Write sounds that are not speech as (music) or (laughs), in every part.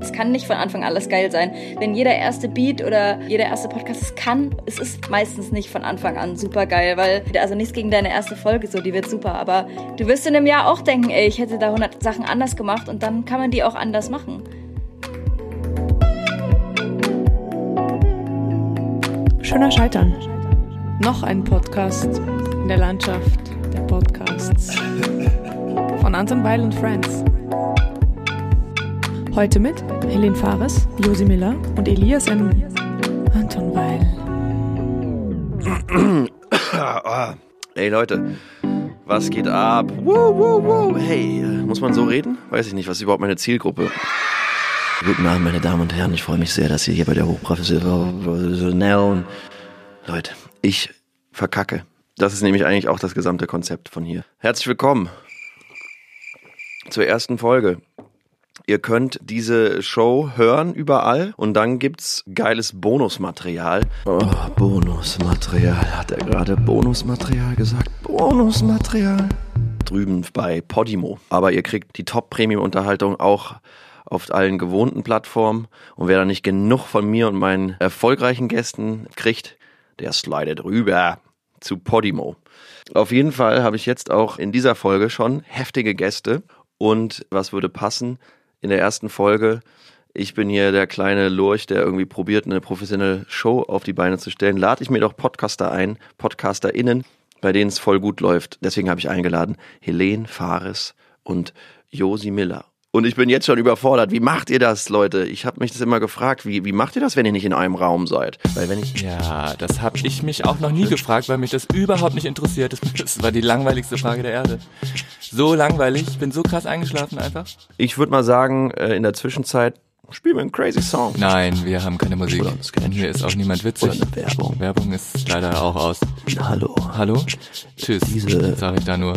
Es kann nicht von Anfang an alles geil sein. Wenn jeder erste Beat oder jeder erste Podcast es kann, es ist meistens nicht von Anfang an super geil, weil, also nichts gegen deine erste Folge, so, die wird super, aber du wirst in einem Jahr auch denken, ey, ich hätte da 100 Sachen anders gemacht und dann kann man die auch anders machen. Schöner Scheitern. Noch ein Podcast in der Landschaft der Podcasts. Von Anton Weil und Friends. Heute mit Helene Fares, Josi Miller und Elias M. Anton Weil. (coughs) Hey Leute, was geht ab? Woo, woo, woo. Hey, muss man so reden? Weiß ich nicht, was ist überhaupt meine Zielgruppe? Guten Abend, meine Damen und Herren. Ich freue mich sehr, dass ihr hier bei der hochprofessionellen Leute, ich verkacke. Das ist nämlich eigentlich auch das gesamte Konzept von hier. Herzlich willkommen zur ersten Folge. Ihr könnt diese Show hören überall und dann gibt's geiles Bonusmaterial. Oh, Bonusmaterial. Hat er gerade Bonusmaterial gesagt? Bonusmaterial. Drüben bei Podimo. Aber ihr kriegt die Top-Premium-Unterhaltung auch auf allen gewohnten Plattformen. Und wer da nicht genug von mir und meinen erfolgreichen Gästen kriegt, der slidet rüber zu Podimo. Auf jeden Fall habe ich jetzt auch in dieser Folge schon heftige Gäste. Und was würde passen? In der ersten Folge, ich bin hier der kleine Lurch, der irgendwie probiert, eine professionelle Show auf die Beine zu stellen. Lade ich mir doch Podcaster ein, PodcasterInnen, bei denen es voll gut läuft. Deswegen habe ich eingeladen Helene Fares und Josi Miller. Und ich bin jetzt schon überfordert. Wie macht ihr das, Leute? Ich habe mich das immer gefragt. Wie, wie macht ihr das, wenn ihr nicht in einem Raum seid? Weil wenn ich ja, das habe ich mich auch noch nie gefragt, weil mich das überhaupt nicht interessiert. Das war die langweiligste Frage der Erde. So langweilig. Ich bin so krass eingeschlafen einfach. Ich würde mal sagen, äh, in der Zwischenzeit Spiel mir einen crazy Song. Nein, wir haben keine Musik. Hier ist auch niemand witzig. Werbung. Werbung ist leider auch aus. Hallo. Hallo? Tschüss. Diese- sag ich da nur.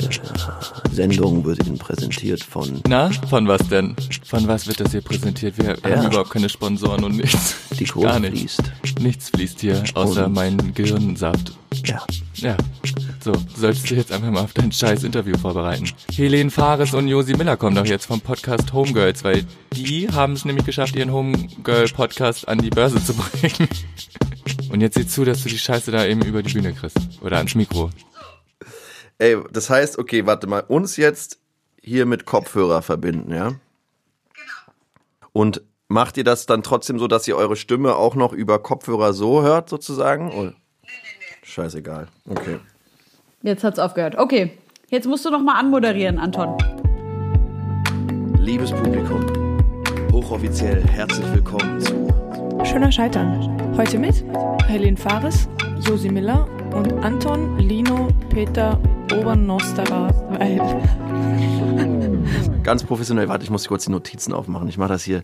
Sendung wird Ihnen präsentiert von Na, von was denn? Von was wird das hier präsentiert? Wir Ja. haben überhaupt keine Sponsoren und nichts. Die Kohle Gar nicht. fließt. Nichts fließt hier, außer Und- mein Gehirnsaft. Ja. Ja. So, du solltest dich jetzt einfach mal auf dein scheiß Interview vorbereiten. Helene Fares und Josi Miller kommen doch jetzt vom Podcast Homegirls, weil die haben es nämlich geschafft, ihren Homegirl-Podcast an die Börse zu (laughs) bringen. Und jetzt sieh zu, dass du die Scheiße da eben über die Bühne kriegst. Oder ans Mikro. Ey, das heißt, okay, warte mal, uns jetzt hier mit Kopfhörer verbinden, ja? Genau. Und macht ihr das dann trotzdem so, dass ihr eure Stimme auch noch über Kopfhörer so hört, sozusagen? Nee, nee, nee. Scheißegal. Okay. Jetzt hat's aufgehört. Okay, jetzt musst du noch mal anmoderieren, Anton. Liebes Publikum, hochoffiziell herzlich willkommen zu Schöner Scheitern. Heute mit Helene Fares, Josi Miller und Anton Lino Peter Obernosterer Weil. ganz professionell. Warte, ich muss kurz die Notizen aufmachen. Ich mache das hier.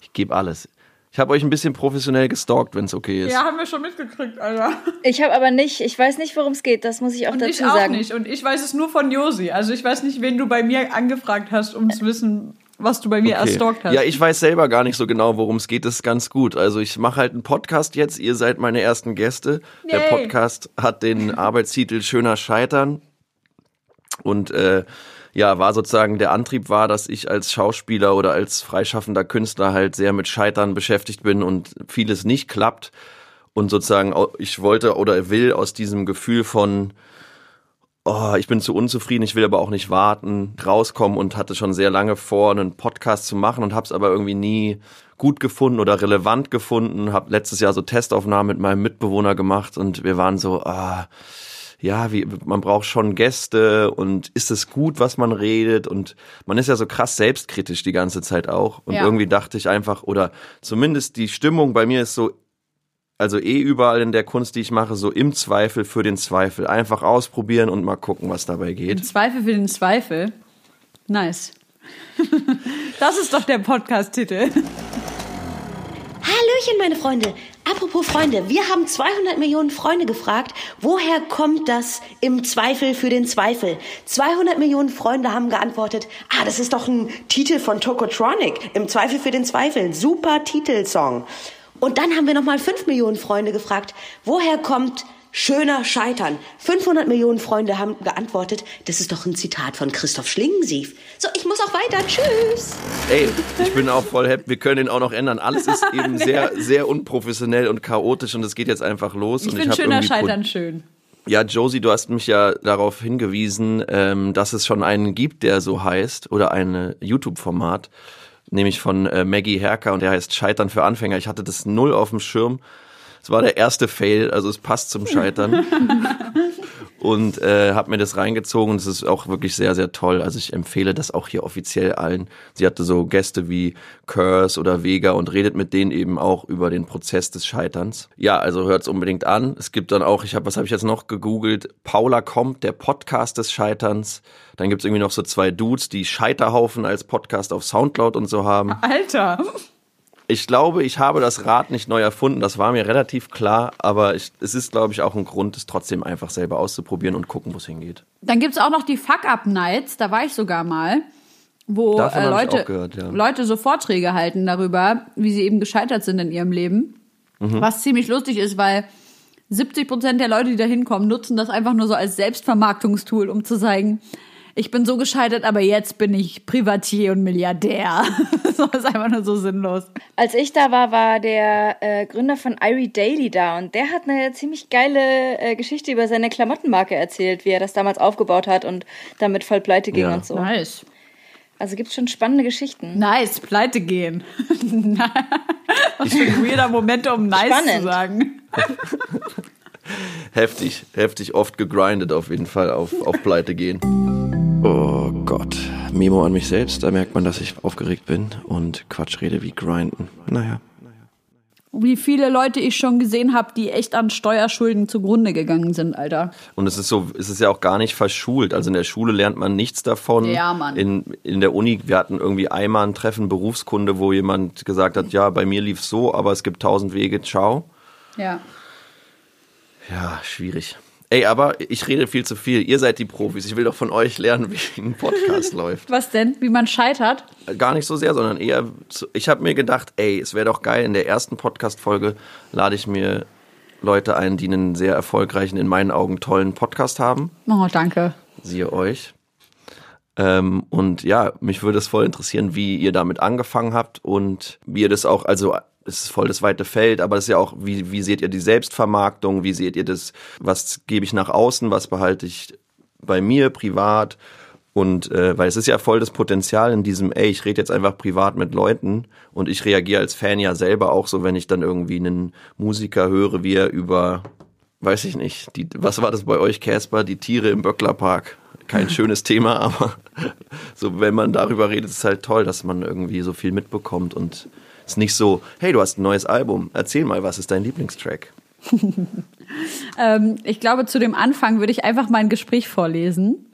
Ich gebe alles. Ich habe euch ein bisschen professionell gestalkt, wenn es okay ist. haben wir schon mitgekriegt, Alter. Ich habe aber nicht, ich weiß nicht, worum es geht, das muss ich auch Und dazu ich auch sagen. nicht. Und ich weiß es nur von Josi. Also ich weiß nicht, wen du bei mir angefragt hast, um zu wissen, was du bei mir Okay. erstalkt hast. Ja, ich weiß selber gar nicht so genau, worum es geht. Das ist ganz gut. Also ich mache halt einen Podcast jetzt. Ihr seid meine ersten Gäste. Der Yay. Podcast hat den Arbeitstitel Schöner Scheitern. Und äh, ja, war sozusagen der Antrieb war, dass ich als Schauspieler oder als freischaffender Künstler halt sehr mit Scheitern beschäftigt bin und vieles nicht klappt. Und sozusagen, ich wollte oder will aus diesem Gefühl von, oh, ich bin zu unzufrieden, ich will aber auch nicht warten, rauskommen und hatte schon sehr lange vor, einen Podcast zu machen und habe es aber irgendwie nie gut gefunden oder relevant gefunden. Habe letztes Jahr so Testaufnahmen mit meinem Mitbewohner gemacht und wir waren so, ah, ja, wie, man braucht schon Gäste und ist es gut, was man redet und man ist ja so krass selbstkritisch die ganze Zeit auch und Ja. irgendwie dachte ich einfach oder zumindest die Stimmung bei mir ist so also eh überall in der Kunst, die ich mache, so im Zweifel für den Zweifel. Einfach ausprobieren und mal gucken, was dabei geht. Zweifel für den Zweifel. Nice. (laughs) das ist doch der Podcast-Titel. Hallöchen, meine Freunde. Apropos Freunde, wir haben 200 Millionen Freunde gefragt, woher kommt das im Zweifel für den Zweifel? 200 Millionen Freunde haben geantwortet, ah, das ist doch ein Titel von Tokotronic, im Zweifel für den Zweifel, super Titelsong. Und dann haben wir nochmal 5 Millionen Freunde gefragt, woher kommt Schöner Scheitern. 500 Millionen Freunde haben geantwortet, das ist doch ein Zitat von Christoph Schlingensief. So, ich muss auch weiter. Tschüss. Ey, ich bin auch voll happy. Wir können ihn auch noch ändern. Alles ist (laughs) eben sehr, sehr unprofessionell und chaotisch und es geht jetzt einfach los. Ich und finde schöner Scheitern schön. Ja, Josie, du hast mich ja darauf hingewiesen, ähm, dass es schon einen gibt, der so heißt, oder ein YouTube-Format, nämlich von äh, Maggie Herker und der heißt Scheitern für Anfänger. Ich hatte das null auf dem Schirm. Es war der erste Fail, also es passt zum Scheitern. (laughs) und äh, habe mir das reingezogen und es ist auch wirklich sehr, sehr toll. Also ich empfehle das auch hier offiziell allen. Sie hatte so Gäste wie Curse oder Vega und redet mit denen eben auch über den Prozess des Scheiterns. Ja, also hört's unbedingt an. Es gibt dann auch, ich habe, was habe ich jetzt noch gegoogelt? Paula kommt, der Podcast des Scheiterns. Dann gibt's irgendwie noch so zwei Dudes, die Scheiterhaufen als Podcast auf Soundcloud und so haben. Alter. Ich glaube, ich habe das Rad nicht neu erfunden. Das war mir relativ klar, aber ich, es ist, glaube ich, auch ein Grund, es trotzdem einfach selber auszuprobieren und gucken, wo es hingeht. Dann gibt's auch noch die Fuck-Up-Nights, da war ich sogar mal, wo äh, Leute, gehört, ja. Leute so Vorträge halten darüber, wie sie eben gescheitert sind in ihrem Leben. Mhm. Was ziemlich lustig ist, weil 70 Prozent der Leute, die da hinkommen, nutzen das einfach nur so als Selbstvermarktungstool, um zu sagen, ich bin so gescheitert, aber jetzt bin ich Privatier und Milliardär. (laughs) das ist einfach nur so sinnlos. Als ich da war, war der äh, Gründer von Irie Daily da und der hat eine ziemlich geile äh, Geschichte über seine Klamottenmarke erzählt, wie er das damals aufgebaut hat und damit voll pleite ging Ja. und so. Nice. Also gibt's schon spannende Geschichten. Nice, pleite gehen. (laughs) Was für ein weirder Moment, um nice zu Spannend. sagen. (laughs) Heftig, heftig oft gegrindet auf jeden Fall auf, auf Pleite gehen. Oh Gott. Memo an mich selbst, da merkt man, dass ich aufgeregt bin und Quatsch rede wie grinden. Naja. Wie viele Leute ich schon gesehen habe, die echt an Steuerschulden zugrunde gegangen sind, Alter. Und es ist so, es ist ja auch gar nicht verschult. Also in der Schule lernt man nichts davon. Ja, Mann. In, in der Uni, wir hatten irgendwie einmal ein Treffen Berufskunde, wo jemand gesagt hat, ja, bei mir lief's so, aber es gibt tausend Wege, ciao. Ja. Ja, schwierig. Ey, aber ich rede viel zu viel. Ihr seid die Profis. Ich will doch von euch lernen, wie ein Podcast (laughs) läuft. Was denn? Wie man scheitert? Gar nicht so sehr, sondern eher, zu, ich habe mir gedacht, ey, es wäre doch geil, in der ersten Podcast-Folge lade ich mir Leute ein, die einen sehr erfolgreichen, in meinen Augen tollen Podcast haben. Oh, danke. Siehe euch. Ähm, und ja, mich würde es voll interessieren, wie ihr damit angefangen habt und wie ihr das auch, also es ist voll das weite Feld, aber es ist ja auch, wie, wie seht ihr die Selbstvermarktung, wie seht ihr das, was gebe ich nach außen, was behalte ich bei mir privat? Und äh, weil es ist ja voll das Potenzial in diesem, ey, ich rede jetzt einfach privat mit Leuten und ich reagiere als Fan ja selber auch so, wenn ich dann irgendwie einen Musiker höre, wie er über, weiß ich nicht, die, was war das bei euch, Casper, die Tiere im Böcklerpark? Kein (laughs) schönes Thema, aber (laughs) so, wenn man darüber redet, ist es halt toll, dass man irgendwie so viel mitbekommt und ist nicht so, hey, du hast ein neues Album, erzähl mal, was ist dein Lieblingstrack? (laughs) Ähm, ich glaube, zu dem Anfang würde ich einfach mal ein Gespräch vorlesen.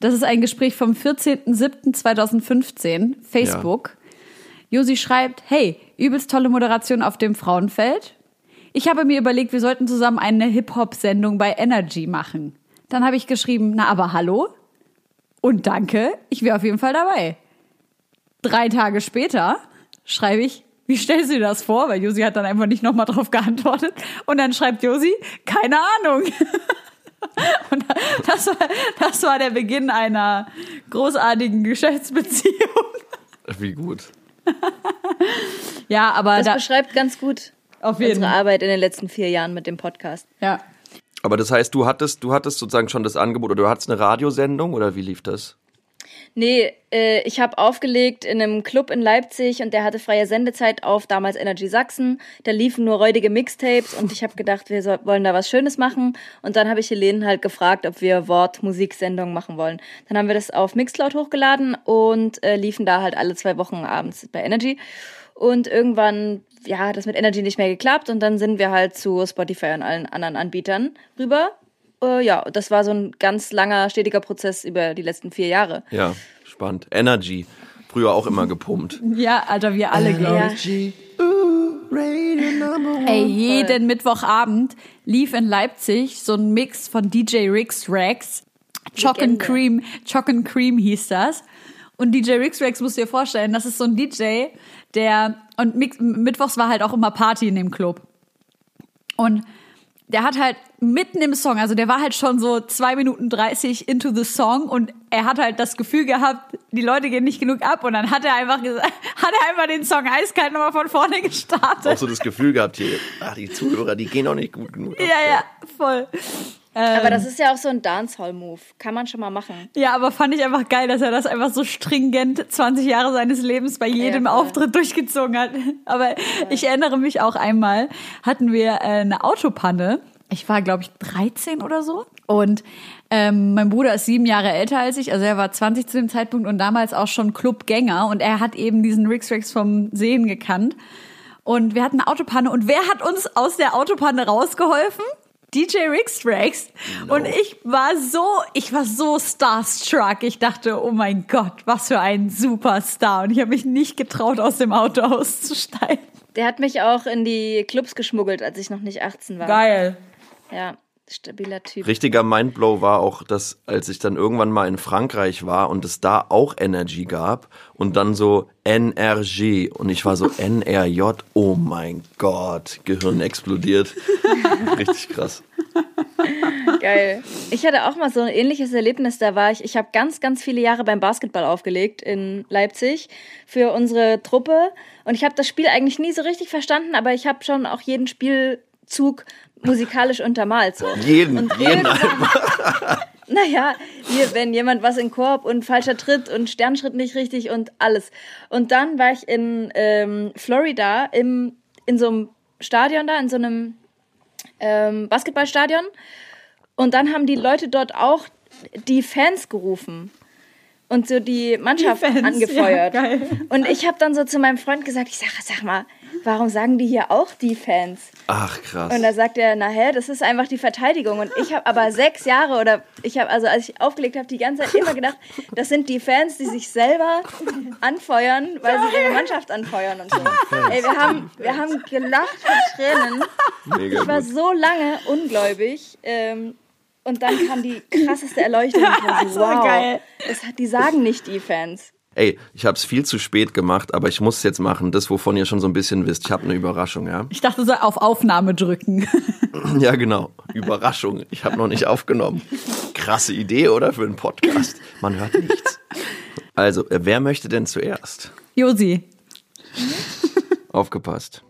Das ist ein Gespräch vom 14.07.2015, Facebook. Josi schreibt, hey, übelst tolle Moderation auf dem Frauenfeld. Ich habe mir überlegt, wir sollten zusammen eine Hip-Hop-Sendung bei Energy machen. Dann habe ich geschrieben, na aber hallo? Und danke, ich wäre auf jeden Fall dabei. Drei Tage später schreibe ich, wie stellst du dir das vor? Weil Josi hat dann einfach nicht nochmal drauf geantwortet. Und dann schreibt Josi, keine Ahnung. (laughs) Und das war, das war der Beginn einer großartigen Geschäftsbeziehung. Wie gut. (laughs) Ja, aber Das da, beschreibt ganz gut auf jeden unsere. Arbeit in den letzten vier Jahren mit dem Podcast. Ja. Aber das heißt, du hattest, du hattest sozusagen schon das Angebot oder du hattest eine Radiosendung oder wie lief das? Nee, äh, ich habe aufgelegt in einem Club in Leipzig und der hatte freie Sendezeit auf damals Energy Sachsen. Da liefen nur räudige Mixtapes und ich habe gedacht, wir soll, wollen da was Schönes machen. Und dann habe ich Helene halt gefragt, ob wir Wort-Musiksendungen machen wollen. Dann haben wir das auf Mixcloud hochgeladen und äh, liefen da halt alle zwei Wochen abends bei Energy. Und irgendwann, ja, hat das mit Energy nicht mehr geklappt und dann sind wir halt zu Spotify und allen anderen Anbietern rüber. Äh, ja, das war so ein ganz langer, stetiger Prozess über die letzten vier Jahre. Ja, spannend. Energy. Früher auch immer gepumpt. (laughs) Ja, Alter, wir alle, glaube ich. Ja. Ey, jeden Mittwochabend lief in Leipzig so ein Mix von DJ Rix Rex. Choc and. Cream, Choc and Cream hieß das. Und DJ Rix Rex musst du dir vorstellen, das ist so ein DJ, der, und Mix, Mittwochs war halt auch immer Party in dem Club. Und der hat halt mitten im Song, also der war halt schon so zwei Minuten 30 into the Song und er hat halt das Gefühl gehabt, die Leute gehen nicht genug ab und dann hat er einfach gesagt, (laughs) hat er einfach den Song eiskalt nochmal von vorne gestartet. Auch so das Gefühl gehabt hier, ach, die Zuhörer, die gehen auch nicht gut genug. ab. Ja, ja, voll. Aber das ist ja auch so ein Dancehall-Move. Kann man schon mal machen. Ja, aber fand ich einfach geil, dass er das einfach so stringent 20 Jahre seines Lebens bei jedem Ja. Auftritt durchgezogen hat. (laughs) Aber ich erinnere mich auch einmal, hatten wir äh, eine Autopanne. Ich war, glaube ich, 13 oder so. Und ähm, mein Bruder ist sieben Jahre älter als ich, also er war 20 zu dem Zeitpunkt und damals auch schon Clubgänger. Und er hat eben diesen Rix Rex vom Sehen gekannt. Und wir hatten eine Autopanne. Und wer hat uns aus der Autopanne rausgeholfen? DJ Rix Rex. Und ich war so, ich war so starstruck. Ich dachte, oh mein Gott, was für ein Superstar. Und ich habe mich nicht getraut, aus dem Auto (laughs) auszusteigen. Der hat mich auch in die Clubs geschmuggelt, als ich noch nicht 18 war. Geil. Ja, stabiler Typ. Richtiger Mindblow war auch, dass als ich dann irgendwann mal in Frankreich war und es da auch Energy gab und dann so NRG und ich war so (laughs) NRJ, oh mein Gott, Gehirn explodiert. (laughs) Richtig krass. Geil. Ich hatte auch mal so ein ähnliches Erlebnis. Da war ich, ich habe ganz, ganz viele Jahre beim Basketball aufgelegt in Leipzig für unsere Truppe. Und ich habe das Spiel eigentlich nie so richtig verstanden, aber ich habe schon auch jeden Spielzug musikalisch untermalt. So. Jeden, Und jeden irgendwann- (laughs) Naja, hier, wenn jemand was in Korb und falscher Tritt und Sternschritt nicht richtig und alles. Und dann war ich in ähm, Florida im, in so einem Stadion da, in so einem ähm, Basketballstadion. Und dann haben die Leute dort auch die Fans gerufen und so die Mannschaft Die Fans, angefeuert. ja, und ich habe dann so zu meinem Freund gesagt, ich sag, sag mal, warum sagen die hier auch die Fans? Ach krass. Und da sagt er, na hä, das ist einfach die Verteidigung. Und ich habe aber sechs Jahre oder ich habe, also als ich aufgelegt habe, die ganze Zeit immer gedacht, das sind die Fans, die sich selber anfeuern, weil sie ihre Mannschaft anfeuern und so. Ey, wir haben, wir haben gelacht von Tränen. Mega Ich war gut. so lange ungläubig. Ähm, und dann kam die krasseste Erleuchtung. Ich war so, (laughs) So wow, geil. Das hat, die sagen nicht die Fans. Ey, ich habe es viel zu spät gemacht, aber ich muss es jetzt machen. Das, wovon ihr schon so ein bisschen wisst. Ich habe eine Überraschung, ja? Ich dachte so auf Aufnahme drücken. (laughs) Ja, genau. Überraschung. Ich habe noch nicht aufgenommen. Krasse Idee, oder? Für einen Podcast. Man hört nichts. Also, äh, wer möchte denn zuerst? Josi. Aufgepasst.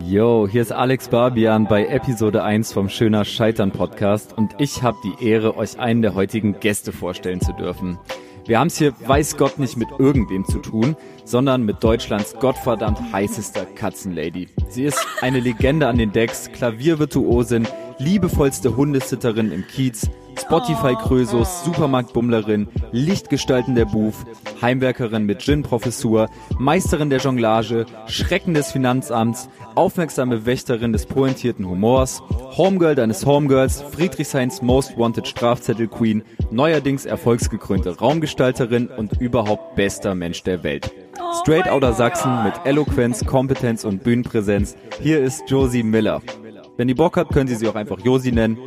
Yo, hier ist Alex Barbian bei Episode 1 vom Schöner Scheitern Podcast und ich habe die Ehre, euch einen der heutigen Gäste vorstellen zu dürfen. Wir haben es hier, weiß Gott, nicht mit irgendwem zu tun, sondern mit Deutschlands gottverdammt heißester Katzenlady. Sie ist eine Legende an den Decks, Klaviervirtuosin, liebevollste Hundesitterin im Kiez, Spotify-Krösus, Supermarktbummlerin, Lichtgestalten der Buf, Heimwerkerin mit Gin-Professur, Meisterin der Jonglage, Schrecken des Finanzamts, aufmerksame Wächterin des pointierten Humors, Homegirl deines Homegirls, Friedrichshains Most Wanted Strafzettel Queen, neuerdings erfolgsgekrönte Raumgestalterin und überhaupt bester Mensch der Welt. Straight Outer Sachsen mit Eloquenz, Kompetenz und Bühnenpräsenz. Hier ist Josie Miller. Wenn ihr Bock habt, können Sie sie auch einfach Josie nennen.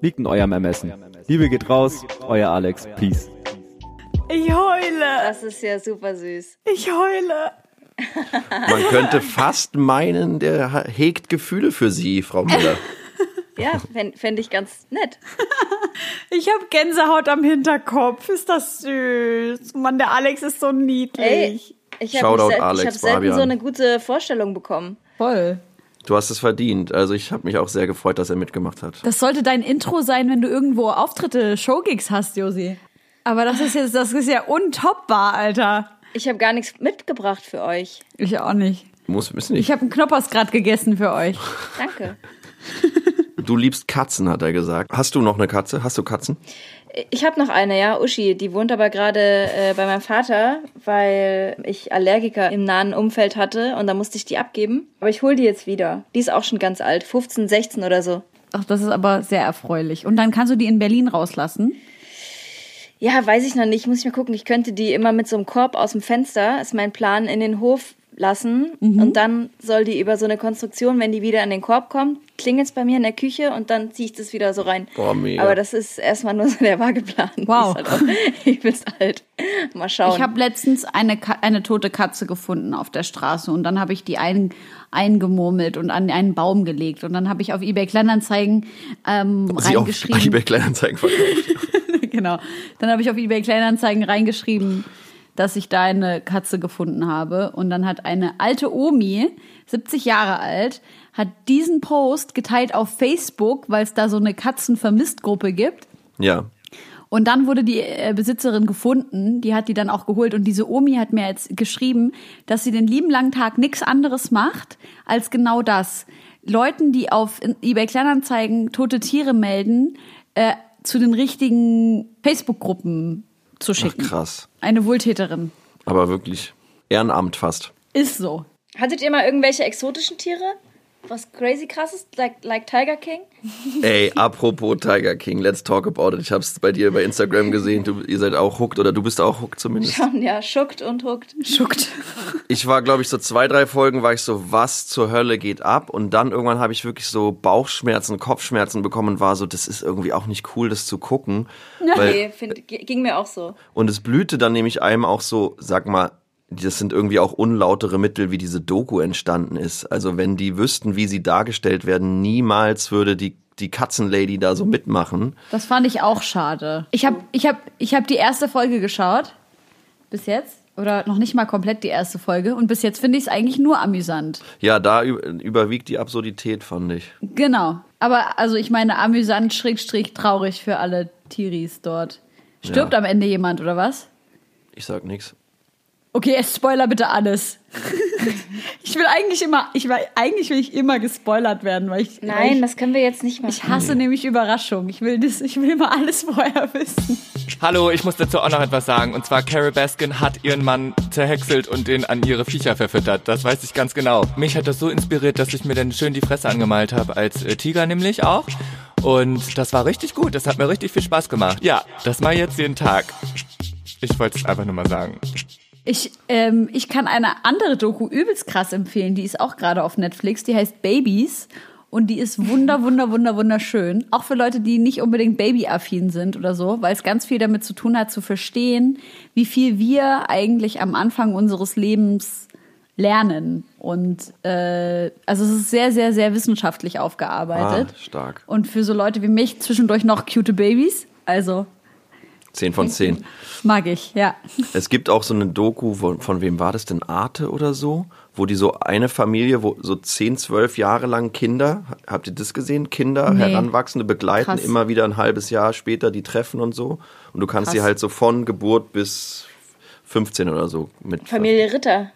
Liegt in eurem Ermessen. Liebe geht raus, euer Alex. Peace. Ich heule. Das ist ja super süß. Ich heule. Man könnte fast meinen, der hegt Gefühle für Sie, Frau Müller. (laughs) Ja, fände fänd ich ganz nett. (laughs) Ich habe Gänsehaut am Hinterkopf. Ist das süß. Mann, der Alex ist so niedlich. Ey, ich habe Shoutout sel Alex ich hab selten so eine gute Vorstellung bekommen. Voll. Du hast es verdient. Also ich habe mich auch sehr gefreut, dass er mitgemacht hat. Das sollte dein Intro sein, wenn du irgendwo Auftritte, Showgigs hast, Josi. Aber das ist jetzt, das ist ja untoppbar, Alter. Ich habe gar nichts mitgebracht für euch. Ich auch nicht. Muss müssen nicht. Ich habe einen Knoppers gerade gegessen für euch. Danke. Du liebst Katzen, hat er gesagt. Hast du noch eine Katze? Hast du Katzen? Ich habe noch eine, ja, Uschi. Die wohnt aber gerade äh, bei meinem Vater, weil ich Allergiker im nahen Umfeld hatte und da musste ich die abgeben. Aber ich hol die jetzt wieder. Die ist auch schon ganz alt, 15, 16 oder so. Ach, das ist aber sehr erfreulich. Und dann kannst du die in Berlin rauslassen. Ja, weiß ich noch nicht. Muss ich mal gucken. Ich könnte die immer mit so einem Korb aus dem Fenster, ist mein Plan, in den Hof lassen und dann soll die über so eine Konstruktion, wenn die wieder an den Korb kommt, klingelt es bei mir in der Küche und dann ziehe ich das wieder so rein. Boah, mega. Aber das ist erstmal nur so der vage Plan. Wow. (laughs) Halt auch übelst alt. Mal schauen. Ich habe letztens eine, Ka eine tote Katze gefunden auf der Straße und dann habe ich die ein, eingemurmelt und an einen Baum gelegt und dann habe ich auf eBay Kleinanzeigen ähm, Sie auf reingeschrieben. eBay Kleinanzeigen verkauft. (laughs) genau. Dann habe ich auf eBay Kleinanzeigen reingeschrieben, dass ich da eine Katze gefunden habe und dann hat eine alte Omi, 70 Jahre alt, hat diesen Post geteilt auf Facebook, weil es da so eine Katzenvermisst-Gruppe gibt. Ja. Und dann wurde die äh, Besitzerin gefunden, die hat die dann auch geholt und diese Omi hat mir jetzt geschrieben, dass sie den lieben langen Tag nichts anderes macht als genau das. Leuten, die auf eBay Kleinanzeigen tote Tiere melden, äh, zu den richtigen Facebook-Gruppen zu Ach, schicken. krass. Eine Wohltäterin. Aber wirklich Ehrenamt fast. Ist so. Hattet ihr mal irgendwelche exotischen Tiere? Was crazy krasses? Like, like Tiger King? Ey, apropos Tiger King, let's talk about it. Ich hab's bei dir bei Instagram gesehen. Du, ihr seid auch hooked oder du bist auch hooked zumindest. Schon, ja, schuckt und huckt. Schuckt. Ich war, glaube ich, so zwei, drei Folgen war ich so, was zur Hölle geht ab? Und dann irgendwann habe ich wirklich so Bauchschmerzen, Kopfschmerzen bekommen und war so, das ist irgendwie auch nicht cool, das zu gucken. Weil, Nee, find, g- ging mir auch so. und es blühte dann nämlich einem auch so, sag mal, das sind irgendwie auch unlautere Mittel, wie diese Doku entstanden ist. Also wenn die wüssten, wie sie dargestellt werden, niemals würde die, die Katzenlady da so mitmachen. Das fand ich auch schade. Ich habe ich hab, ich hab die erste Folge geschaut. Bis jetzt. Oder noch nicht mal komplett die erste Folge. Und bis jetzt finde ich es eigentlich nur amüsant. Ja, da überwiegt die Absurdität, fand ich. Genau. Aber also ich meine amüsant, schrägstrich traurig für alle Tiris dort. Stirbt Ja. am Ende jemand oder was? Ich sag nix. Okay, jetzt spoiler bitte alles. (laughs) ich will eigentlich immer, ich will, eigentlich will ich immer gespoilert werden, weil ich, weil Nein, ich, das können wir jetzt nicht machen. ich hasse nämlich Überraschungen. Ich will das, ich will immer alles vorher wissen. Hallo, ich muss dazu auch noch etwas sagen. Und zwar, Carol Baskin hat ihren Mann zerhäckselt und den an ihre Viecher verfüttert. Das weiß ich ganz genau. Mich hat das so inspiriert, dass ich mir dann schön die Fresse angemalt habe, als äh, Tiger nämlich auch. Und das war richtig gut. Das hat mir richtig viel Spaß gemacht. Ja, das mal jetzt jeden Tag. Ich wollte es einfach nur mal sagen. Ich, ähm, ich kann eine andere Doku übelst krass empfehlen, die ist auch gerade auf Netflix, die heißt Babies und die ist wunder, (laughs) wunder, wunder, wunderschön. Auch für Leute, die nicht unbedingt babyaffin sind oder so, weil es ganz viel damit zu tun hat, zu verstehen, wie viel wir eigentlich am Anfang unseres Lebens lernen. Und äh, also es ist sehr, sehr, sehr wissenschaftlich aufgearbeitet. Ah, stark. Und für so Leute wie mich zwischendurch noch cute Babys. Also 10 von 10. mag ich, ja. Es gibt auch so eine Doku, von, von wem war das denn? Arte oder so? Wo die so eine Familie, wo so 10, 12 Jahre lang Kinder, habt ihr das gesehen? Kinder, Nee. Heranwachsende begleiten, Krass. immer wieder ein halbes Jahr später die treffen und so. Und du kannst sie Krass. halt so von Geburt bis 15 oder so mit. Familie Ritter.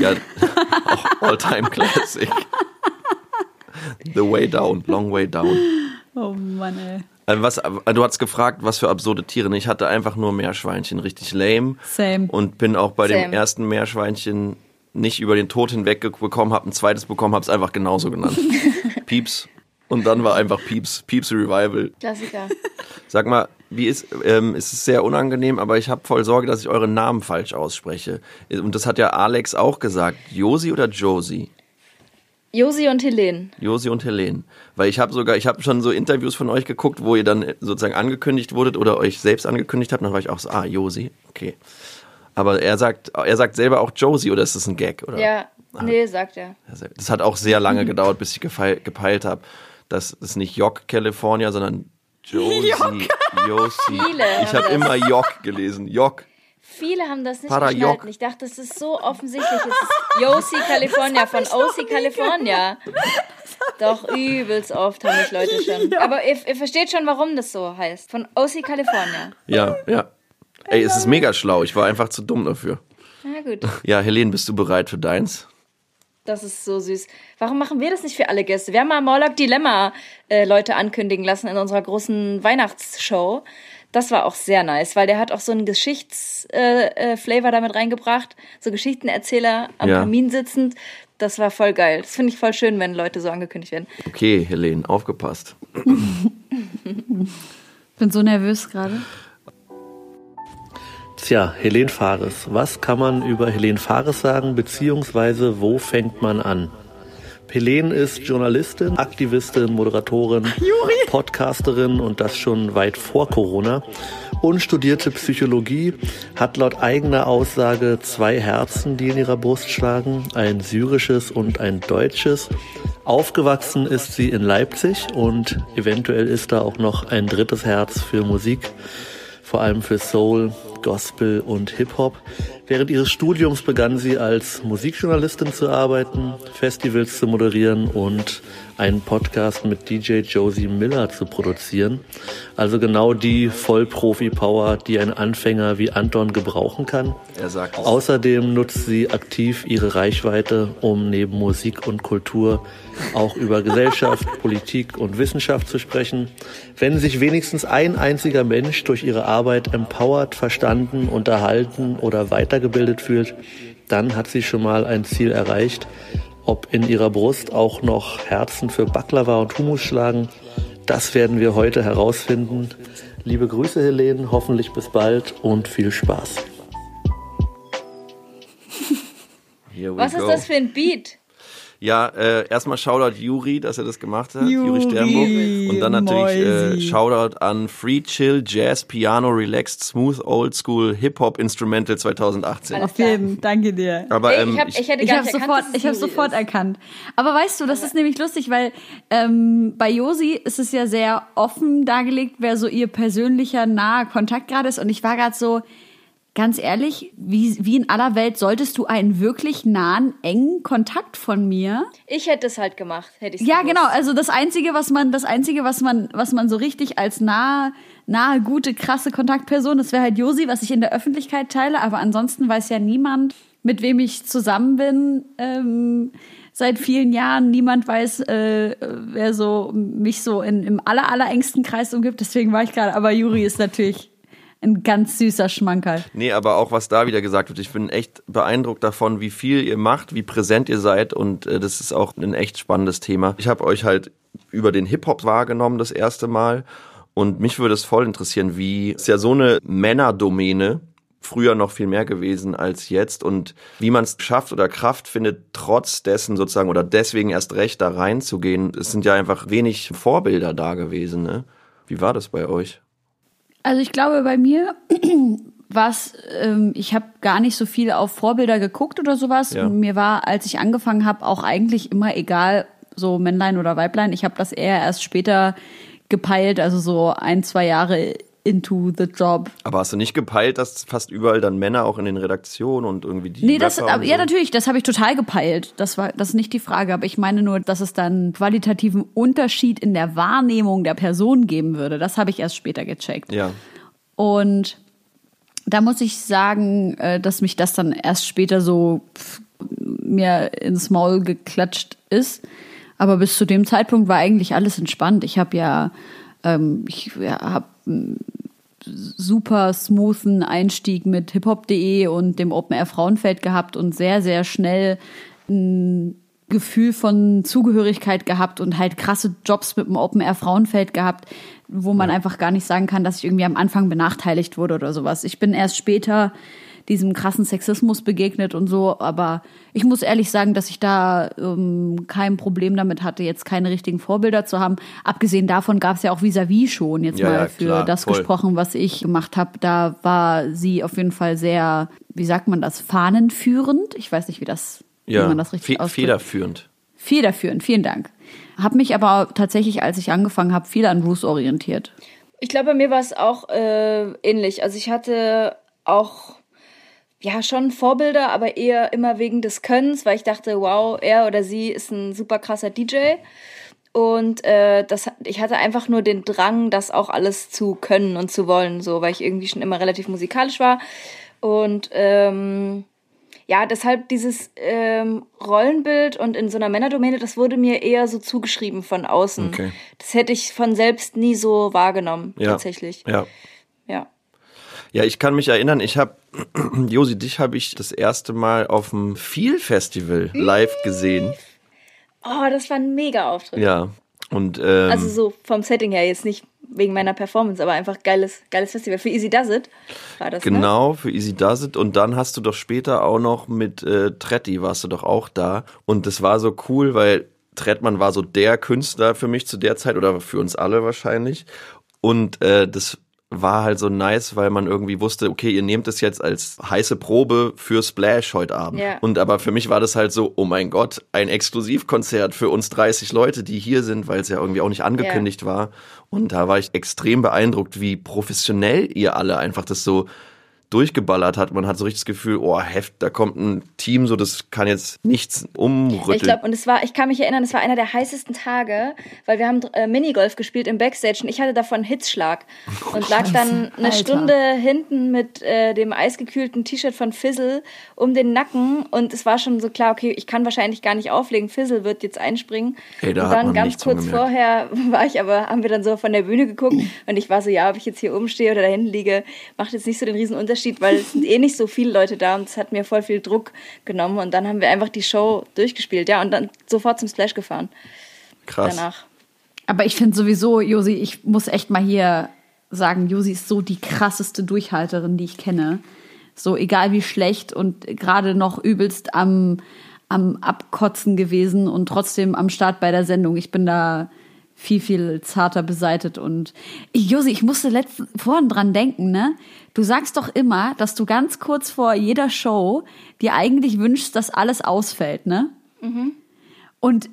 Ja, auch (laughs) All-Time Classic. The Way Down, Long Way Down. Oh Mann, ey. Also Was, du hast gefragt, was für absurde Tiere. Ich hatte einfach nur Meerschweinchen, richtig lame. Same. Und bin auch bei dem Same. ersten Meerschweinchen nicht über den Tod hinweg bekommen, habe ein zweites bekommen, habe es einfach genauso genannt. (laughs) Pieps. Und dann war einfach Pieps, Pieps Revival. Klassiker. Sag mal, wie ist, ähm, es ist sehr unangenehm, aber ich habe voll Sorge, dass ich euren Namen falsch ausspreche. Und das hat ja Alex auch gesagt. Josi oder Josie? Josi und Helene. Josi und Helene. Weil ich habe sogar, ich habe schon so Interviews von euch geguckt, wo ihr dann sozusagen angekündigt wurdet oder euch selbst angekündigt habt. Dann war ich auch so, ah, Josi, okay. Aber er sagt, er sagt selber auch Josie oder ist das ein Gag? Oder? Ja, nee, sagt er. Das hat auch sehr lange (laughs) gedauert, bis ich gepeilt habe, dass es nicht Jock California, sondern (laughs) Josie, Josie. Viele Ich habe immer Jock gelesen. Jock. Viele haben das nicht Para geschnallt. Jock. Ich dachte, das ist so offensichtlich. Es ist Josi (laughs) California von OC California. Doch, übelst oft haben mich Leute schon. Aber ihr, ihr versteht schon, warum das so heißt. Von OC California. Ja, ja. Ey, es ist mega schlau. Ich war einfach zu dumm dafür. Na gut, Ja, Helene, bist du bereit für deins? das ist so süß. Warum machen wir das nicht für alle Gäste? Wir haben mal Morlock Dilemma äh, Leute ankündigen lassen in unserer großen Weihnachtsshow. Das war auch sehr nice, weil der hat auch so einen Geschichtsflavor äh, äh, damit reingebracht. So Geschichtenerzähler am Ja. Kamin sitzend. Das war voll geil. Das finde ich voll schön, wenn Leute so angekündigt werden. Okay, Helene, aufgepasst. bin so nervös gerade. Tja, Helene Fares. Was kann man über Helene Fares sagen, beziehungsweise wo fängt man an? Helene ist Journalistin, Aktivistin, Moderatorin, Podcasterin und das schon weit vor Corona und studierte Psychologie, hat laut eigener Aussage zwei Herzen, die in ihrer Brust schlagen, ein syrisches und ein deutsches. Aufgewachsen ist sie in Leipzig und eventuell ist da auch noch ein drittes Herz für Musik, vor allem für Soul, Gospel und Hip-Hop. Während ihres Studiums begann sie als Musikjournalistin zu arbeiten, Festivals zu moderieren und einen Podcast mit DJ Josie Miller zu produzieren. Also genau die Vollprofi-Power, die ein Anfänger wie Anton gebrauchen kann. Er sagt es. Außerdem nutzt sie aktiv ihre Reichweite, um neben Musik und Kultur auch über Gesellschaft, (laughs) Politik und Wissenschaft zu sprechen. Wenn sich wenigstens ein einziger Mensch durch ihre Arbeit empowert, verstanden, unterhalten oder weitergebildet fühlt, dann hat sie schon mal ein Ziel erreicht. Ob in ihrer Brust auch noch Herzen für Baklava und Hummus schlagen, das werden wir heute herausfinden. Liebe Grüße, Helene, hoffentlich bis bald und viel Spaß. Was ist go. das für ein Beat? Ja, äh, erstmal Shoutout Juri, dass er das gemacht hat. Juri, Juri, Sternburg. Und dann natürlich äh. Shoutout an Free Chill, Jazz, Piano, Relaxed, Smooth, Old School, Hip-Hop, Instrumental 2018. Alles Auf jeden, danke dir. Aber ähm, ich, hab, ich hätte Ich gar habe nicht erkannt, sofort, ich habe Juri sofort ist. erkannt. Aber weißt du, das ist nämlich lustig, weil ähm, bei Josi ist es ja sehr offen dargelegt, wer so ihr persönlicher naher Kontakt gerade ist. Und ich war gerade so, ganz ehrlich, wie, wie in aller Welt solltest du einen wirklich nahen, engen Kontakt von mir? Ich hätte es halt gemacht, hätte ich Ja, genau. Also das einzige, was man, das einzige, was man, was man so richtig als nahe, nahe, gute, krasse Kontaktperson, das wäre halt Josi, was ich in der Öffentlichkeit teile. Aber ansonsten weiß ja niemand, mit wem ich zusammen bin. Ähm, seit vielen Jahren niemand weiß, äh, wer so mich so in, im aller, allerengsten Kreis umgibt. Deswegen war ich gerade. Aber Juri ist natürlich ein ganz süßer Schmankerl. Nee, aber auch was da wieder gesagt wird. Ich bin echt beeindruckt davon, wie viel ihr macht, wie präsent ihr seid und äh, das ist auch ein echt spannendes Thema. Ich habe euch halt über den Hip-Hop wahrgenommen das erste Mal und mich würde es voll interessieren, wie ist ja so eine Männerdomäne früher noch viel mehr gewesen als jetzt und wie man es schafft oder Kraft findet, trotz dessen sozusagen oder deswegen erst recht da reinzugehen. Es sind ja einfach wenig Vorbilder da gewesen. Ne? Wie war das bei euch? Also ich glaube, bei mir (clears throat) was ähm, ich habe gar nicht so viel auf Vorbilder geguckt oder sowas. Ja. Und mir war, als ich angefangen habe, auch eigentlich immer egal, so Männlein oder Weiblein. Ich habe das eher erst später gepeilt, also so ein, zwei Jahre into the job. Aber hast du nicht gepeilt, dass fast überall dann Männer auch in den Redaktionen und irgendwie die Nee, das, aber, und ja, so? natürlich, das habe ich total gepeilt. Das war, das ist nicht die Frage. Aber ich meine nur, dass es dann qualitativen Unterschied in der Wahrnehmung der Person geben würde. Das habe ich erst später gecheckt. Ja. Und da muss ich sagen, äh, dass mich das dann erst später so mir ins Maul geklatscht ist. Aber bis zu dem Zeitpunkt war eigentlich alles entspannt. Ich habe ja, ähm, ich ja, habe super smoothen Einstieg mit hiphop.de und dem Open Air Frauenfeld gehabt und sehr, sehr schnell ein Gefühl von Zugehörigkeit gehabt und halt krasse Jobs mit dem Open Air Frauenfeld gehabt, wo man einfach gar nicht sagen kann, dass ich irgendwie am Anfang benachteiligt wurde oder sowas. Ich bin erst später diesem krassen Sexismus begegnet und so, aber ich muss ehrlich sagen, dass ich da ähm, kein Problem damit hatte, jetzt keine richtigen Vorbilder zu haben. Abgesehen davon gab es ja auch Vis-a-vis schon jetzt Ja, mal ja, für klar, das voll. gesprochen, was ich gemacht habe. Da war sie auf jeden Fall sehr, wie sagt man das, fahnenführend. Ich weiß nicht, wie das, Ja, wie man das richtig fe ausdrückt. federführend. Federführend, vielen Dank. Hab mich aber tatsächlich, als ich angefangen habe, viel an Bruce orientiert. Ich glaube, bei mir war es auch äh, ähnlich. Also ich hatte auch ja schon Vorbilder, aber eher immer wegen des Könnens, weil ich dachte, wow, er oder sie ist ein super krasser DJ. Und äh, das, ich hatte einfach nur den Drang, das auch alles zu können und zu wollen, so, weil ich irgendwie schon immer relativ musikalisch war. Und ähm, ja, deshalb dieses ähm, Rollenbild und in so einer Männerdomäne, das wurde mir eher so zugeschrieben von außen. Okay. Das hätte ich von selbst nie so wahrgenommen, Ja. tatsächlich. Ja. Ja. Ich kann mich erinnern, ich habe, (clears throat) Josi, dich habe ich das erste Mal auf dem Feel Festival live gesehen. Oh, das war ein mega Auftritt. Ja. Und ähm, Also so vom Setting her jetzt nicht wegen meiner Performance, aber einfach geiles, geiles Festival. Für Easy Does It war das, ne? Genau, für Easy Does It. Und dann hast du doch später auch noch mit äh, Tretti, warst du doch auch da. Und das war so cool, weil Trettmann war so der Künstler für mich zu der Zeit oder für uns alle wahrscheinlich. Und äh, das war halt so nice, weil man irgendwie wusste, okay, ihr nehmt es jetzt als heiße Probe für Splash heute Abend. Ja. Und aber für mich war das halt so, oh mein Gott, ein Exklusivkonzert für uns 30 Leute, die hier sind, weil es ja irgendwie auch nicht angekündigt war. Und da war ich extrem beeindruckt, wie professionell ihr alle einfach das so durchgeballert hat. Man hat so richtig das Gefühl, oh, heft, da kommt ein Team, so das kann jetzt nichts umrütteln. Ich glaube, und es war, ich kann mich erinnern, es war einer der heißesten Tage, weil wir haben äh, Minigolf gespielt im Backstage und ich hatte davon einen Hitzschlag und lag dann eine Alter. Stunde hinten mit äh, dem eisgekühlten T-Shirt von Fizzle um den Nacken und es war schon so klar, okay, ich kann wahrscheinlich gar nicht auflegen, Fizzle wird jetzt einspringen. Ey, da und hat dann man ganz kurz gemerkt. vorher (laughs) war ich aber, haben wir dann so von der Bühne geguckt und ich war so, ja, ob ich jetzt hier oben stehe oder da hinten liege, macht jetzt nicht so den riesen Unterschied, weil es sind eh nicht so viele Leute da und es hat mir voll viel Druck genommen und dann haben wir einfach die Show durchgespielt, ja, und dann sofort zum Splash gefahren Krass. danach. Aber ich finde sowieso, Josi, ich muss echt mal hier sagen, Josi ist so die krasseste Durchhalterin, die ich kenne. So egal wie schlecht und gerade noch übelst am, am Abkotzen gewesen und trotzdem am Start bei der Sendung. Ich bin da viel, viel zarter beseitet und ich, Josi, ich musste letzten, vorhin dran denken, ne? Du sagst doch immer, dass du ganz kurz vor jeder Show dir eigentlich wünschst, dass alles ausfällt, ne? Und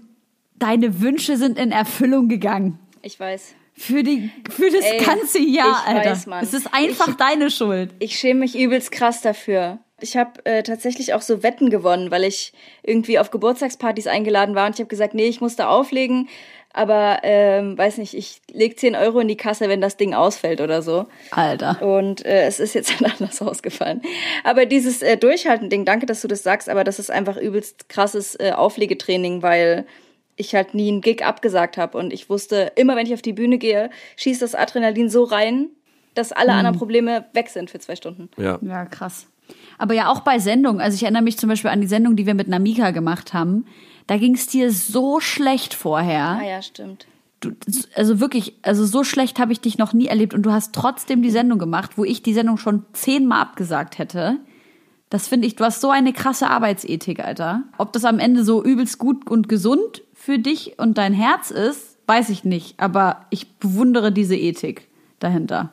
deine Wünsche sind in Erfüllung gegangen. Ich weiß. Für, die, für das Ey, ganze Jahr, ich Alter. weiß, Mann. Es ist einfach deine Schuld. Ich schäme mich übelst krass dafür. Ich habe äh, tatsächlich auch so Wetten gewonnen, weil ich irgendwie auf Geburtstagspartys eingeladen war und ich habe gesagt, nee, ich muss da auflegen, aber ähm, weiß nicht, ich leg 10 Euro in die Kasse, wenn das Ding ausfällt oder so. Alter. Und äh, es ist jetzt (laughs) halt anders ausgefallen. Aber dieses äh, Durchhalten-Ding, danke, dass du das sagst, aber das ist einfach übelst krasses äh, Auflegetraining, weil ich halt nie einen Gig abgesagt habe und ich wusste, immer wenn ich auf die Bühne gehe, schießt das Adrenalin so rein, dass alle anderen Probleme weg sind für zwei Stunden. Ja. Ja, krass. Aber ja, auch bei Sendungen. Also ich erinnere mich zum Beispiel an die Sendung, die wir mit Namika gemacht haben. Da ging es dir so schlecht vorher. Ah ja, stimmt. Du, also wirklich, also so schlecht habe ich dich noch nie erlebt und du hast trotzdem die Sendung gemacht, wo ich die Sendung schon zehnmal abgesagt hätte. Das finde ich, du hast so eine krasse Arbeitsethik, Alter. Ob das am Ende so übelst gut und gesund für dich und dein Herz ist, weiß ich nicht. Aber ich bewundere diese Ethik dahinter.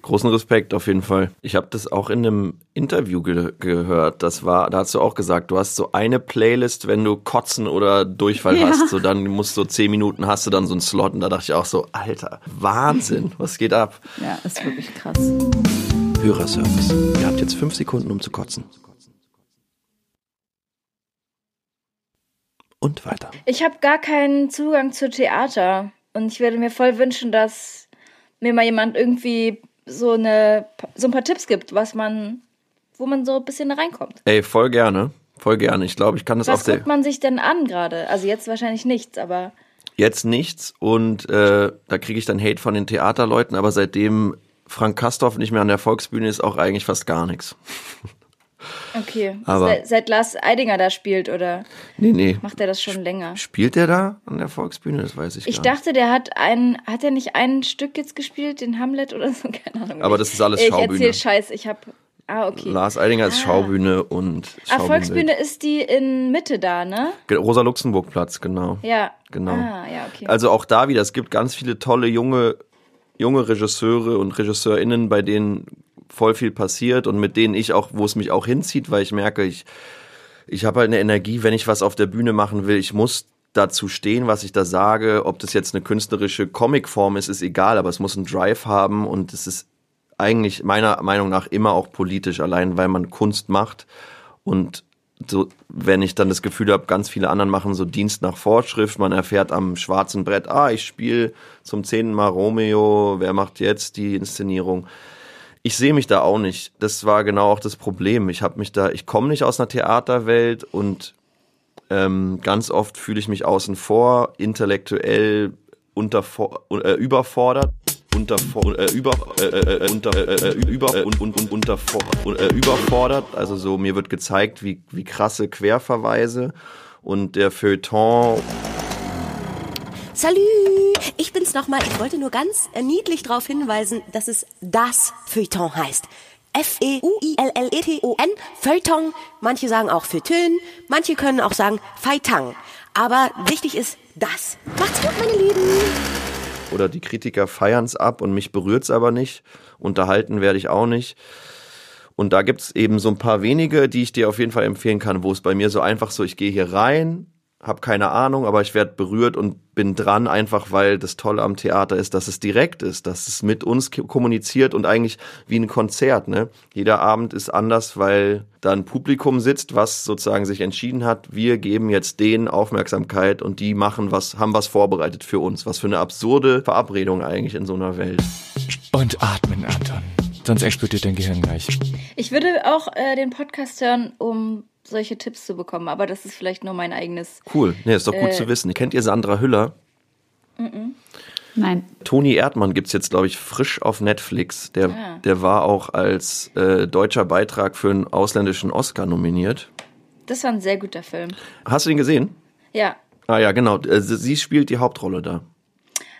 Großen Respekt auf jeden Fall. Ich habe das auch in einem Interview ge gehört. Das war, da hast du auch gesagt, du hast so eine Playlist, wenn du Kotzen oder Durchfall Ja. hast, so dann musst du so zehn Minuten hast du dann so einen Slot und da dachte ich auch so, Alter, Wahnsinn, (laughs) was geht ab? Ja, ist wirklich krass. Hörerservice. Ihr habt jetzt fünf Sekunden, um zu kotzen. Und weiter. Ich habe gar keinen Zugang zu Theater und ich würde mir voll wünschen, dass mir mal jemand irgendwie so eine so ein paar Tipps gibt, was man wo man so ein bisschen reinkommt. Ey, voll gerne. Voll gerne. Ich glaube, ich kann das Was auf der guckt man sich denn an gerade? Also jetzt wahrscheinlich nichts, aber jetzt nichts und äh, da kriege ich dann Hate von den Theaterleuten, aber seitdem Frank Kastorf nicht mehr an der Volksbühne ist, auch eigentlich fast gar nichts. (laughs) okay. Aber- seit, seit Lars Eidinger da spielt oder Nee, nee. macht er das schon länger? Spielt der da an der Volksbühne? Das weiß ich, Ich gar nicht. dachte, der hat ein, hat er nicht ein Stück jetzt gespielt, den Hamlet oder so? (laughs) Keine Ahnung. Aber Ich- das ist alles Ich Schaubühne. erzähl Scheiß, ich hab. Ah, okay. Lars Eidinger ist Schaubühne und Ah. Volksbühne ist die in Mitte da, ne? Rosa-Luxemburg-Platz, genau. Ja. Genau. Ah, ja, okay. Also auch da wieder, es gibt ganz viele tolle junge, junge Regisseure und RegisseurInnen, bei denen voll viel passiert und mit denen ich auch, wo es mich auch hinzieht, weil ich merke, ich, ich habe halt eine Energie, wenn ich was auf der Bühne machen will, ich muss dazu stehen, was ich da sage. Ob das jetzt eine künstlerische Comicform ist, ist egal, aber es muss einen Drive haben und es ist eigentlich meiner Meinung nach immer auch politisch, allein weil man Kunst macht und so, wenn ich dann das Gefühl habe, ganz viele anderen machen so Dienst nach Vorschrift, man erfährt am schwarzen Brett, ah, ich spiele zum zehnten Mal Romeo, wer macht jetzt die Inszenierung? Ich sehe mich da auch nicht. Das war genau auch das Problem. Ich habe mich da, ich komme nicht aus einer Theaterwelt und ähm, ganz oft fühle ich mich außen vor, intellektuell unterfor äh, überfordert. Unter, überfordert. Also so, mir wird gezeigt, wie, wie krasse Querverweise und der Feuilleton Salut Ich bin's nochmal. Ich wollte nur ganz äh, niedlich darauf hinweisen, dass es das Feuilleton heißt. F-E-U-I-L-L-E-T-O-N, Feuilleton. Manche sagen auch Feuilleton, manche können auch sagen Feitan. Aber wichtig ist das. Macht's gut, meine Lieben. Oder die Kritiker feiern's ab und mich berührt's aber nicht. Unterhalten werde ich auch nicht. Und da gibt's eben so ein paar wenige, die ich dir auf jeden Fall empfehlen kann, wo es bei mir so einfach so, ich gehe hier rein, habe keine Ahnung, aber ich werde berührt und bin dran, einfach weil das Tolle am Theater ist, dass es direkt ist, dass es mit uns kommuniziert und eigentlich wie ein Konzert. Ne? Jeder Abend ist anders, weil da ein Publikum sitzt, was sozusagen sich entschieden hat, wir geben jetzt denen Aufmerksamkeit und die machen was, haben was vorbereitet für uns. Was für eine absurde Verabredung eigentlich in so einer Welt. Und atmen, Anton. Sonst explodiert dein Gehirn gleich. Ich würde auch äh, den Podcast hören, um solche Tipps zu bekommen, aber das ist vielleicht nur mein eigenes. Cool, nee, ist doch gut Äh. zu wissen. Kennt ihr Sandra Hüller? Nein. Toni Erdmann gibt's jetzt, glaube ich, frisch auf Netflix. Der, Ah. der war auch als äh, deutscher Beitrag für einen ausländischen Oscar nominiert. Das war ein sehr guter Film. Hast du ihn gesehen? Ja. Ah ja, genau. Äh, Sie sie spielt die Hauptrolle da.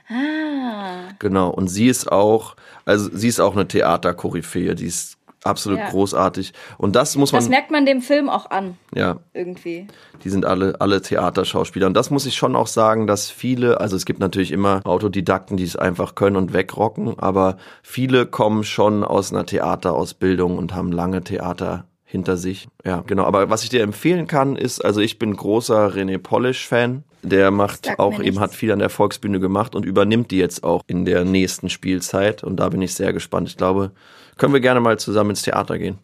Ah. Genau. Und sie ist auch, also sie ist auch eine Theaterkoryphäe. Die ist absolut Ja. großartig. Und das muss man, Das merkt man dem Film auch an, ja, irgendwie. die sind alle, alle Theaterschauspieler. Und das muss ich schon auch sagen, dass viele, also es gibt natürlich immer Autodidakten, die es einfach können und wegrocken, aber viele kommen schon aus einer Theaterausbildung und haben lange Theater hinter sich. Ja, genau. Aber was ich dir empfehlen kann, ist, also ich bin großer René Polish-Fan. Der macht auch eben, hat viel an der Volksbühne gemacht und übernimmt die jetzt auch in der nächsten Spielzeit. Und da bin ich sehr gespannt. Ich glaube, können wir gerne mal zusammen ins Theater gehen.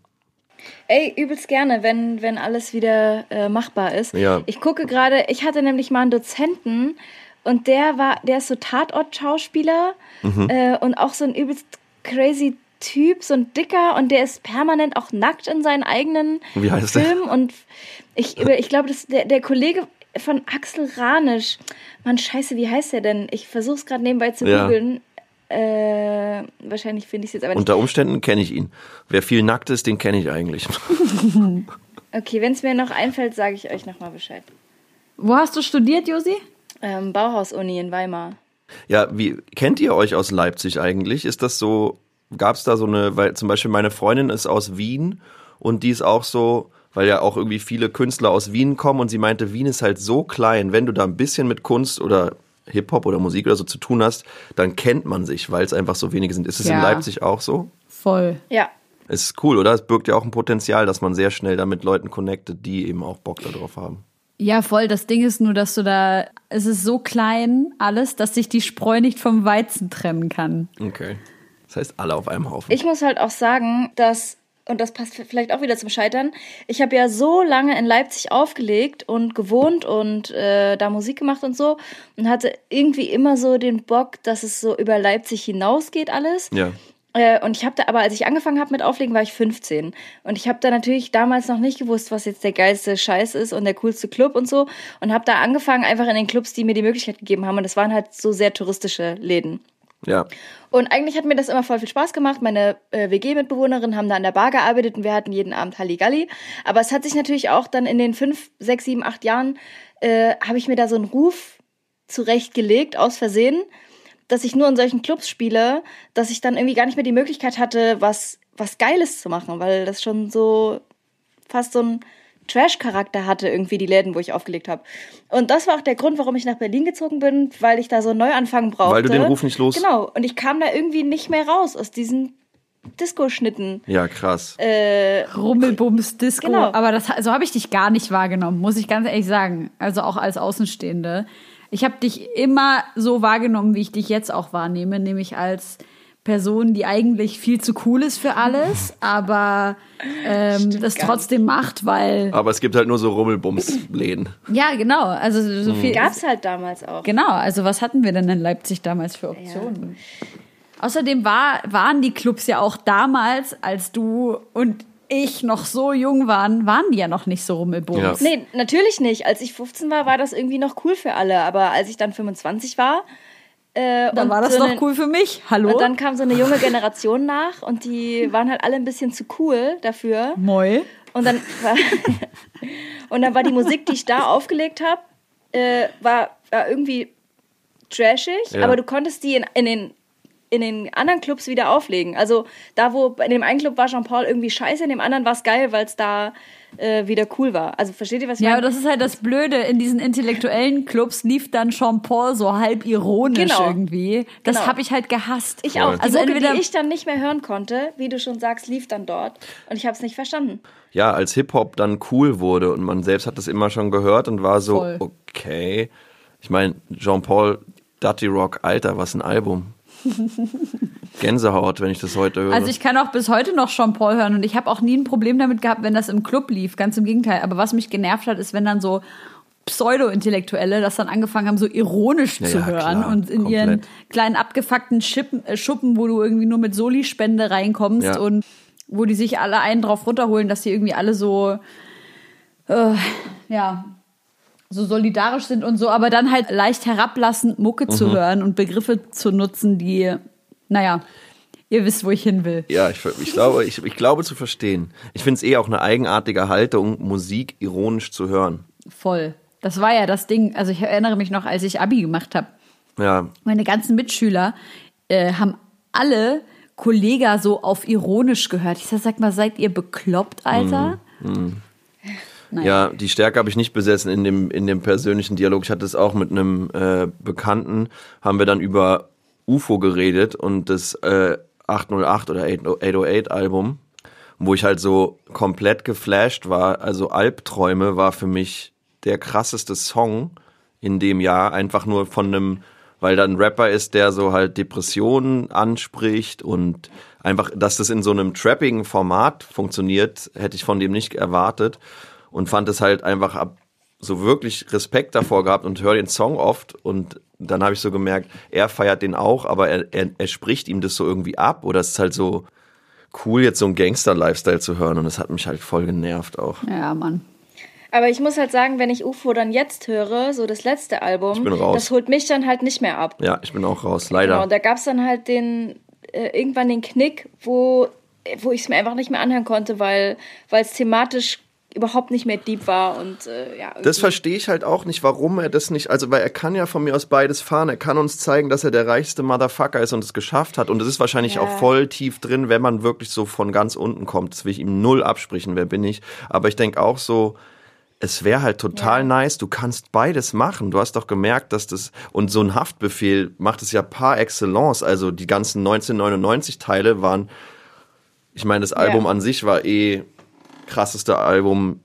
Ey, übelst gerne, wenn, wenn alles wieder äh, machbar ist. Ja. Ich gucke gerade, ich hatte nämlich mal einen Dozenten und der war, der ist so Tatort-Schauspieler Mhm. äh, und auch so ein übelst crazy Typ, so ein Dicker und der ist permanent auch nackt in seinen eigenen Wie heißt der? Filmen und ich, ich glaube, der, der Kollege von Axel Ranisch. Mann, scheiße, wie heißt der denn? Ich versuche es gerade nebenbei zu Ja. googeln. Äh, wahrscheinlich finde ich es jetzt aber nicht. Unter Umständen kenne ich ihn. Wer viel nackt ist, den kenne ich eigentlich. (laughs) Okay, wenn es mir noch einfällt, sage ich euch nochmal Bescheid. Wo hast du studiert, Josi? Ähm, Bauhaus-Uni in Weimar. Ja, wie kennt ihr euch aus Leipzig eigentlich? Ist das so, gab es da so eine, weil zum Beispiel meine Freundin ist aus Wien und die ist auch so, weil ja auch irgendwie viele Künstler aus Wien kommen und sie meinte, Wien ist halt so klein, wenn du da ein bisschen mit Kunst oder Hip-Hop oder Musik oder so zu tun hast, dann kennt man sich, weil es einfach so wenige sind. Ist es in Ja. Leipzig auch so? Voll. Ja. Es ist cool, oder? Es birgt ja auch ein Potenzial, dass man sehr schnell da mit Leuten connectet, die eben auch Bock darauf haben. Ja, voll. Das Ding ist nur, dass du da, es ist so klein alles, dass sich die Spreu nicht vom Weizen trennen kann. Okay. Das heißt, alle auf einem Haufen. Ich muss halt auch sagen, dass, und das passt vielleicht auch wieder zum Scheitern, ich habe ja so lange in Leipzig aufgelegt und gewohnt und äh, da Musik gemacht und so und hatte irgendwie immer so den Bock, dass es so über Leipzig hinausgeht alles. ja. Äh, und ich habe da, aber als ich angefangen habe mit Auflegen, war ich 15. Und ich habe da natürlich damals noch nicht gewusst, was jetzt der geilste Scheiß ist und der coolste Club und so. Und habe da angefangen, einfach in den Clubs, die mir die Möglichkeit gegeben haben. Und das waren halt so sehr touristische Läden. Ja. Und eigentlich hat mir das immer voll viel Spaß gemacht. Meine äh, WG-Mitbewohnerinnen haben da an der Bar gearbeitet und wir hatten jeden Abend Halligalli. Aber es hat sich natürlich auch dann in den fünf, sechs, sieben, acht Jahren, äh, habe ich mir da so einen Ruf zurechtgelegt, aus Versehen, dass ich nur in solchen Clubs spiele, dass ich dann irgendwie gar nicht mehr die Möglichkeit hatte, was, was Geiles zu machen, weil das schon so fast so ein Trash-Charakter hatte, irgendwie die Läden, wo ich aufgelegt habe. Und das war auch der Grund, warum ich nach Berlin gezogen bin, weil ich da so einen Neuanfang brauchte. Weil du den Ruf nicht los- Genau. Und ich kam da irgendwie nicht mehr raus aus diesen Disco-Schnitten. Ja, krass. Äh, Rummelbums Disco. Genau. Aber das, so habe ich dich gar nicht wahrgenommen, muss ich ganz ehrlich sagen. Also auch als Außenstehende. Ich habe dich immer so wahrgenommen, wie ich dich jetzt auch wahrnehme, nämlich als Person, die eigentlich viel zu cool ist für alles, (laughs) aber ähm, das trotzdem macht, weil Aber es gibt halt nur so Rummelbums-Läden. ja genau, also so viel gab's halt damals auch. Genau, also was hatten wir denn in Leipzig damals für Optionen? Außerdem war, waren die Clubs ja auch damals, als du und ich noch so jung waren, waren die ja noch nicht so rummelbums. Ja. Nee, natürlich nicht. Als ich 15 war, war das irgendwie noch cool für alle. Aber als ich dann 25 war, äh, Dann und war das so noch eine- cool für mich. Hallo? Und dann kam so eine junge Generation nach und die waren halt alle ein bisschen zu cool dafür. Moi. Und dann war, (laughs) und dann war die Musik, die ich da aufgelegt habe, äh, war, war irgendwie trashig, Ja. aber du konntest die in, in den in den anderen Clubs wieder auflegen. Also da, wo in dem einen Club war Jean-Paul irgendwie scheiße, in dem anderen war es geil, weil es da äh, wieder cool war. Also versteht ihr, was ich Ja, aber meine? das ist halt das Blöde. In diesen intellektuellen Clubs lief dann Jean-Paul so halb ironisch Genau. irgendwie. Das Genau. habe ich halt gehasst. Ich auch. Die Also Mucke, entweder die ich dann nicht mehr hören konnte, wie du schon sagst, lief dann dort. Und ich habe es nicht verstanden. ja, als Hip-Hop dann cool wurde und man selbst hat das immer schon gehört und war so, Voll. okay. Ich meine, Jean-Paul Dutty Rock, Alter, was ein Album. (laughs) Gänsehaut, wenn ich das heute höre. Also ich kann auch bis heute noch Jean-Paul hören und ich habe auch nie ein Problem damit gehabt, wenn das im Club lief. Ganz im Gegenteil. Aber was mich genervt hat, ist, wenn dann so Pseudo-Intellektuelle das dann angefangen haben, so ironisch Ja, zu ja, hören klar, und in ihren komplett. kleinen abgefuckten Schippen, äh, Schuppen, wo du irgendwie nur mit Soli-Spende reinkommst Ja. und wo die sich alle einen drauf runterholen, dass die irgendwie alle so, äh, ja, so solidarisch sind und so, aber dann halt leicht herablassend Mucke Mhm. zu hören und Begriffe zu nutzen, die, naja, ihr wisst, wo ich hin will. Ja, ich, ich, glaube, ich, ich glaube zu verstehen. Ich finde es eh auch eine eigenartige Haltung, Musik ironisch zu hören. Voll. Das war ja das Ding. Also ich erinnere mich noch, als ich Abi gemacht habe. Ja, Meine ganzen Mitschüler äh, haben alle Kollega so auf ironisch gehört. Ich sag, sag mal, seid ihr bekloppt, Alter? Naja. ja, die Stärke habe ich nicht besessen in dem, in dem persönlichen Dialog. Ich hatte es auch mit einem äh, Bekannten, haben wir dann über UFO geredet und das äh, 808 oder 808 Album, wo ich halt so komplett geflasht war. Also Albträume war für mich der krasseste Song in dem Jahr, einfach nur von einem, weil da ein Rapper ist, der so halt Depressionen anspricht und einfach, dass das in so einem trappigen Format funktioniert, hätte ich von dem nicht erwartet und fand es halt einfach ab, so wirklich Respekt davor gehabt und höre den Song oft und dann habe ich so gemerkt, er feiert den auch, aber er, er, er spricht ihm das so irgendwie ab oder es ist halt so cool, jetzt so einen Gangster-Lifestyle zu hören und das hat mich halt voll genervt auch. Ja, Mann. Aber ich muss halt sagen, wenn ich UFO dann jetzt höre, so das letzte Album, das holt mich dann halt nicht mehr ab. Ja, ich bin auch raus, leider. Genau, und da gab es dann halt den, äh, irgendwann den Knick, wo, wo ich es mir einfach nicht mehr anhören konnte, weil weil es thematisch überhaupt nicht mehr deep war und äh, ja. Das verstehe ich halt auch nicht, warum er das nicht, also weil er kann ja von mir aus beides fahren, er kann uns zeigen, dass er der reichste Motherfucker ist und es geschafft hat und es ist wahrscheinlich Ja. auch voll tief drin, wenn man wirklich so von ganz unten kommt. Das will ich ihm null absprechen, wer bin ich, aber ich denke auch so, es wäre halt total Ja. nice, du kannst beides machen. Du hast doch gemerkt, dass das, und so ein Haftbefehl macht es ja par excellence. Also die ganzen 1999 Teile waren, ich meine, das Album an sich war eh krasseste Album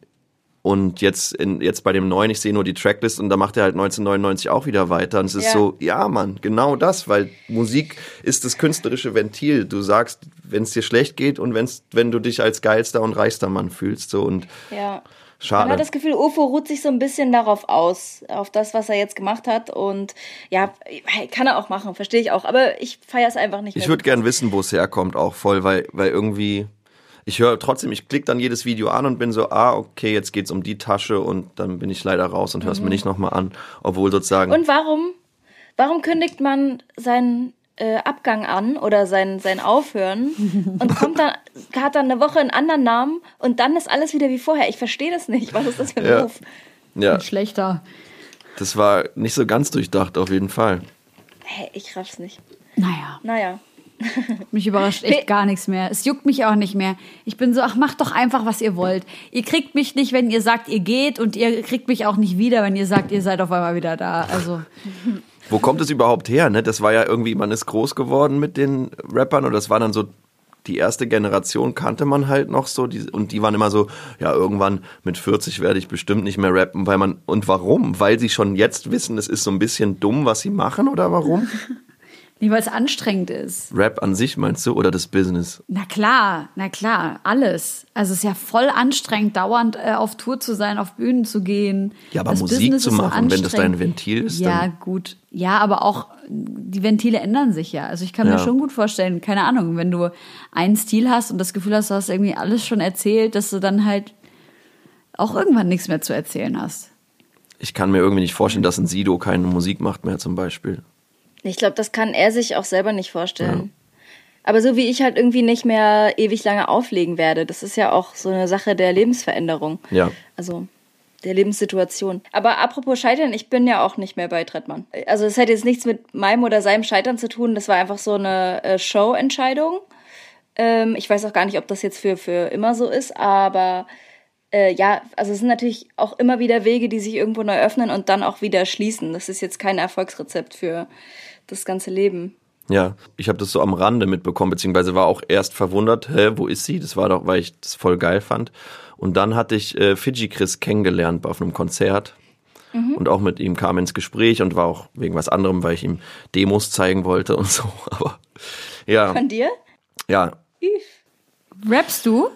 und jetzt in, jetzt bei dem neuen, ich sehe nur die Tracklist und da macht er halt 1999 auch wieder weiter und es ist Ja. so, ja Mann, genau das, weil Musik ist das künstlerische Ventil. Du sagst, wenn es dir schlecht geht und wenn's, wenn du dich als geilster und reichster Mann fühlst so und Ja. Man schade. hat das Gefühl, UFO ruht sich so ein bisschen darauf aus, auf das, was er jetzt gemacht hat. Und ja, kann er auch machen, verstehe ich auch. Aber ich feiere es einfach nicht mehr. Ich würde gern wissen, wo es herkommt, auch voll, weil, weil irgendwie, ich höre trotzdem, ich klicke dann jedes Video an und bin so, ah, okay, jetzt geht's um die Tasche und dann bin ich leider raus und höre es mir nicht nochmal an, obwohl sozusagen. Mhm. Und warum, warum kündigt man seinen äh, Abgang an oder sein, sein Aufhören (laughs) und kommt dann, hat dann eine Woche einen anderen Namen und dann ist alles wieder wie vorher? Ich verstehe das nicht. Was ist das für ein Ja. Move? ja, Schlechter. das war nicht so ganz durchdacht, auf jeden Fall. Hä, ich raff's nicht. Naja, Naja. (laughs) mich überrascht echt gar nichts mehr. Es juckt mich auch nicht mehr. Ich bin so, ach, macht doch einfach, was ihr wollt. Ihr kriegt mich nicht, wenn ihr sagt, ihr geht und ihr kriegt mich auch nicht wieder, wenn ihr sagt, ihr seid auf einmal wieder da. Also, Wo kommt es überhaupt her? Ne? Das war ja irgendwie, man ist groß geworden mit den Rappern und das war dann so, die erste Generation kannte man halt noch so die, und die waren immer so, ja, irgendwann mit 40 werde ich bestimmt nicht mehr rappen, weil man, und warum? Weil sie schon jetzt wissen, es ist so ein bisschen dumm, was sie machen oder warum? (laughs) nicht, weil es anstrengend ist. Rap an sich meinst du oder das Business? Na klar, na klar, alles. Also es ist ja voll anstrengend, dauernd äh, auf Tour zu sein, auf Bühnen zu gehen. Ja, aber Das Musik Business zu machen, wenn das dein. Ventil ist, Ja, gut. Ja, aber auch die Ventile ändern sich ja. Also ich kann Ja. mir schon gut vorstellen, keine Ahnung, wenn du einen Stil hast und das Gefühl hast, du hast irgendwie alles schon erzählt, dass du dann halt auch irgendwann nichts mehr zu erzählen hast. Ich kann mir irgendwie nicht vorstellen, dass ein Sido keine Musik macht mehr zum Beispiel. Ich glaube, das kann er sich auch selber nicht vorstellen. Aber so wie ich halt irgendwie nicht mehr ewig lange auflegen werde, das ist ja auch so eine Sache der Lebensveränderung. Ja. Also, der Lebenssituation. Aber apropos Scheitern, ich bin ja auch nicht mehr bei Trettmann. Also es hat jetzt nichts mit meinem oder seinem Scheitern zu tun. Das war einfach so eine äh, Show-Entscheidung. Ähm, ich weiß auch gar nicht, ob das jetzt für, für immer so ist, aber äh, ja, also es sind natürlich auch immer wieder Wege, die sich irgendwo neu öffnen und dann auch wieder schließen. Das ist jetzt kein Erfolgsrezept für das ganze Leben. Ja, ich habe das so am Rande mitbekommen, beziehungsweise war auch erst verwundert, hä, wo ist sie? Das war doch, weil ich das voll geil fand. Und dann hatte ich äh, Fiji Chris kennengelernt auf einem Konzert. Mhm. Und auch mit ihm kam ins Gespräch und war auch wegen was anderem, weil ich ihm Demos zeigen wollte und so. (laughs) Aber ja. Von dir? Ja. Rappst du?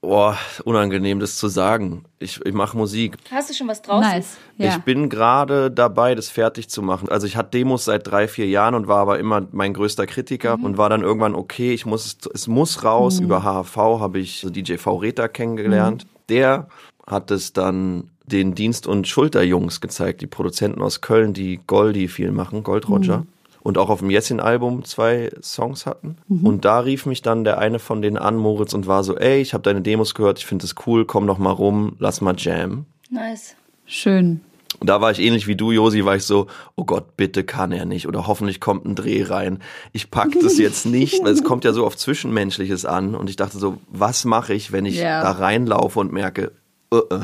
Boah, unangenehm, das zu sagen. Ich, ich mache Musik. Hast du schon was draußen? Nice. Ja. Ich bin gerade dabei, das fertig zu machen. Also ich hatte Demos seit drei, vier Jahren und war aber immer mein größter Kritiker Mhm. und war dann irgendwann, okay, ich muss, es muss raus. Über HHV habe ich DJ V Reta kennengelernt. Mhm. Der hat es dann den Dienst- und Schulterjungs gezeigt, die Produzenten aus Köln, die Goldie viel machen, Gold Roger. Mhm. Und auch auf dem Jessin-Album zwei Songs hatten. Und da rief mich dann der eine von denen an, Moritz, und war so, ey, ich habe deine Demos gehört, ich finde es cool, komm noch mal rum, lass mal jam. Nice. Schön. Und da war ich ähnlich wie du, Josi, war ich so, oh Gott, bitte kann er nicht oder hoffentlich kommt ein Dreh rein. Ich pack das (laughs) jetzt nicht, weil es kommt ja so auf Zwischenmenschliches an und ich dachte so, was mache ich, wenn ich Ja. da reinlaufe und merke, äh, äh,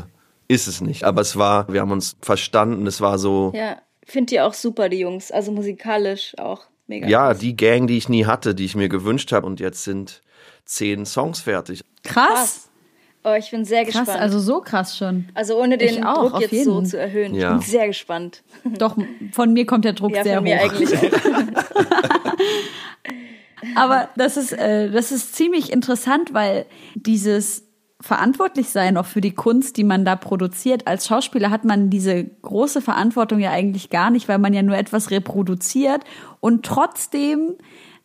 ist es nicht. Aber es war, wir haben uns verstanden, es war so, Ja, find die auch super, die Jungs. Also musikalisch auch mega. ja, krass. die Gang, die ich nie hatte, die ich mir gewünscht habe und jetzt sind zehn Songs fertig. Krass. Krass. Oh, ich bin sehr Krass, gespannt. also so krass schon. Also ohne den Ich auch, Druck jetzt jeden. so zu erhöhen. Ja. Ich bin sehr gespannt. (laughs) Doch, von mir kommt der Druck Ja, sehr von mir hoch. eigentlich auch. (laughs) Aber das ist, äh, das ist ziemlich interessant, weil dieses Verantwortlichsein auch für die Kunst, die man da produziert. Als Schauspieler hat man diese große Verantwortung ja eigentlich gar nicht, weil man ja nur etwas reproduziert und trotzdem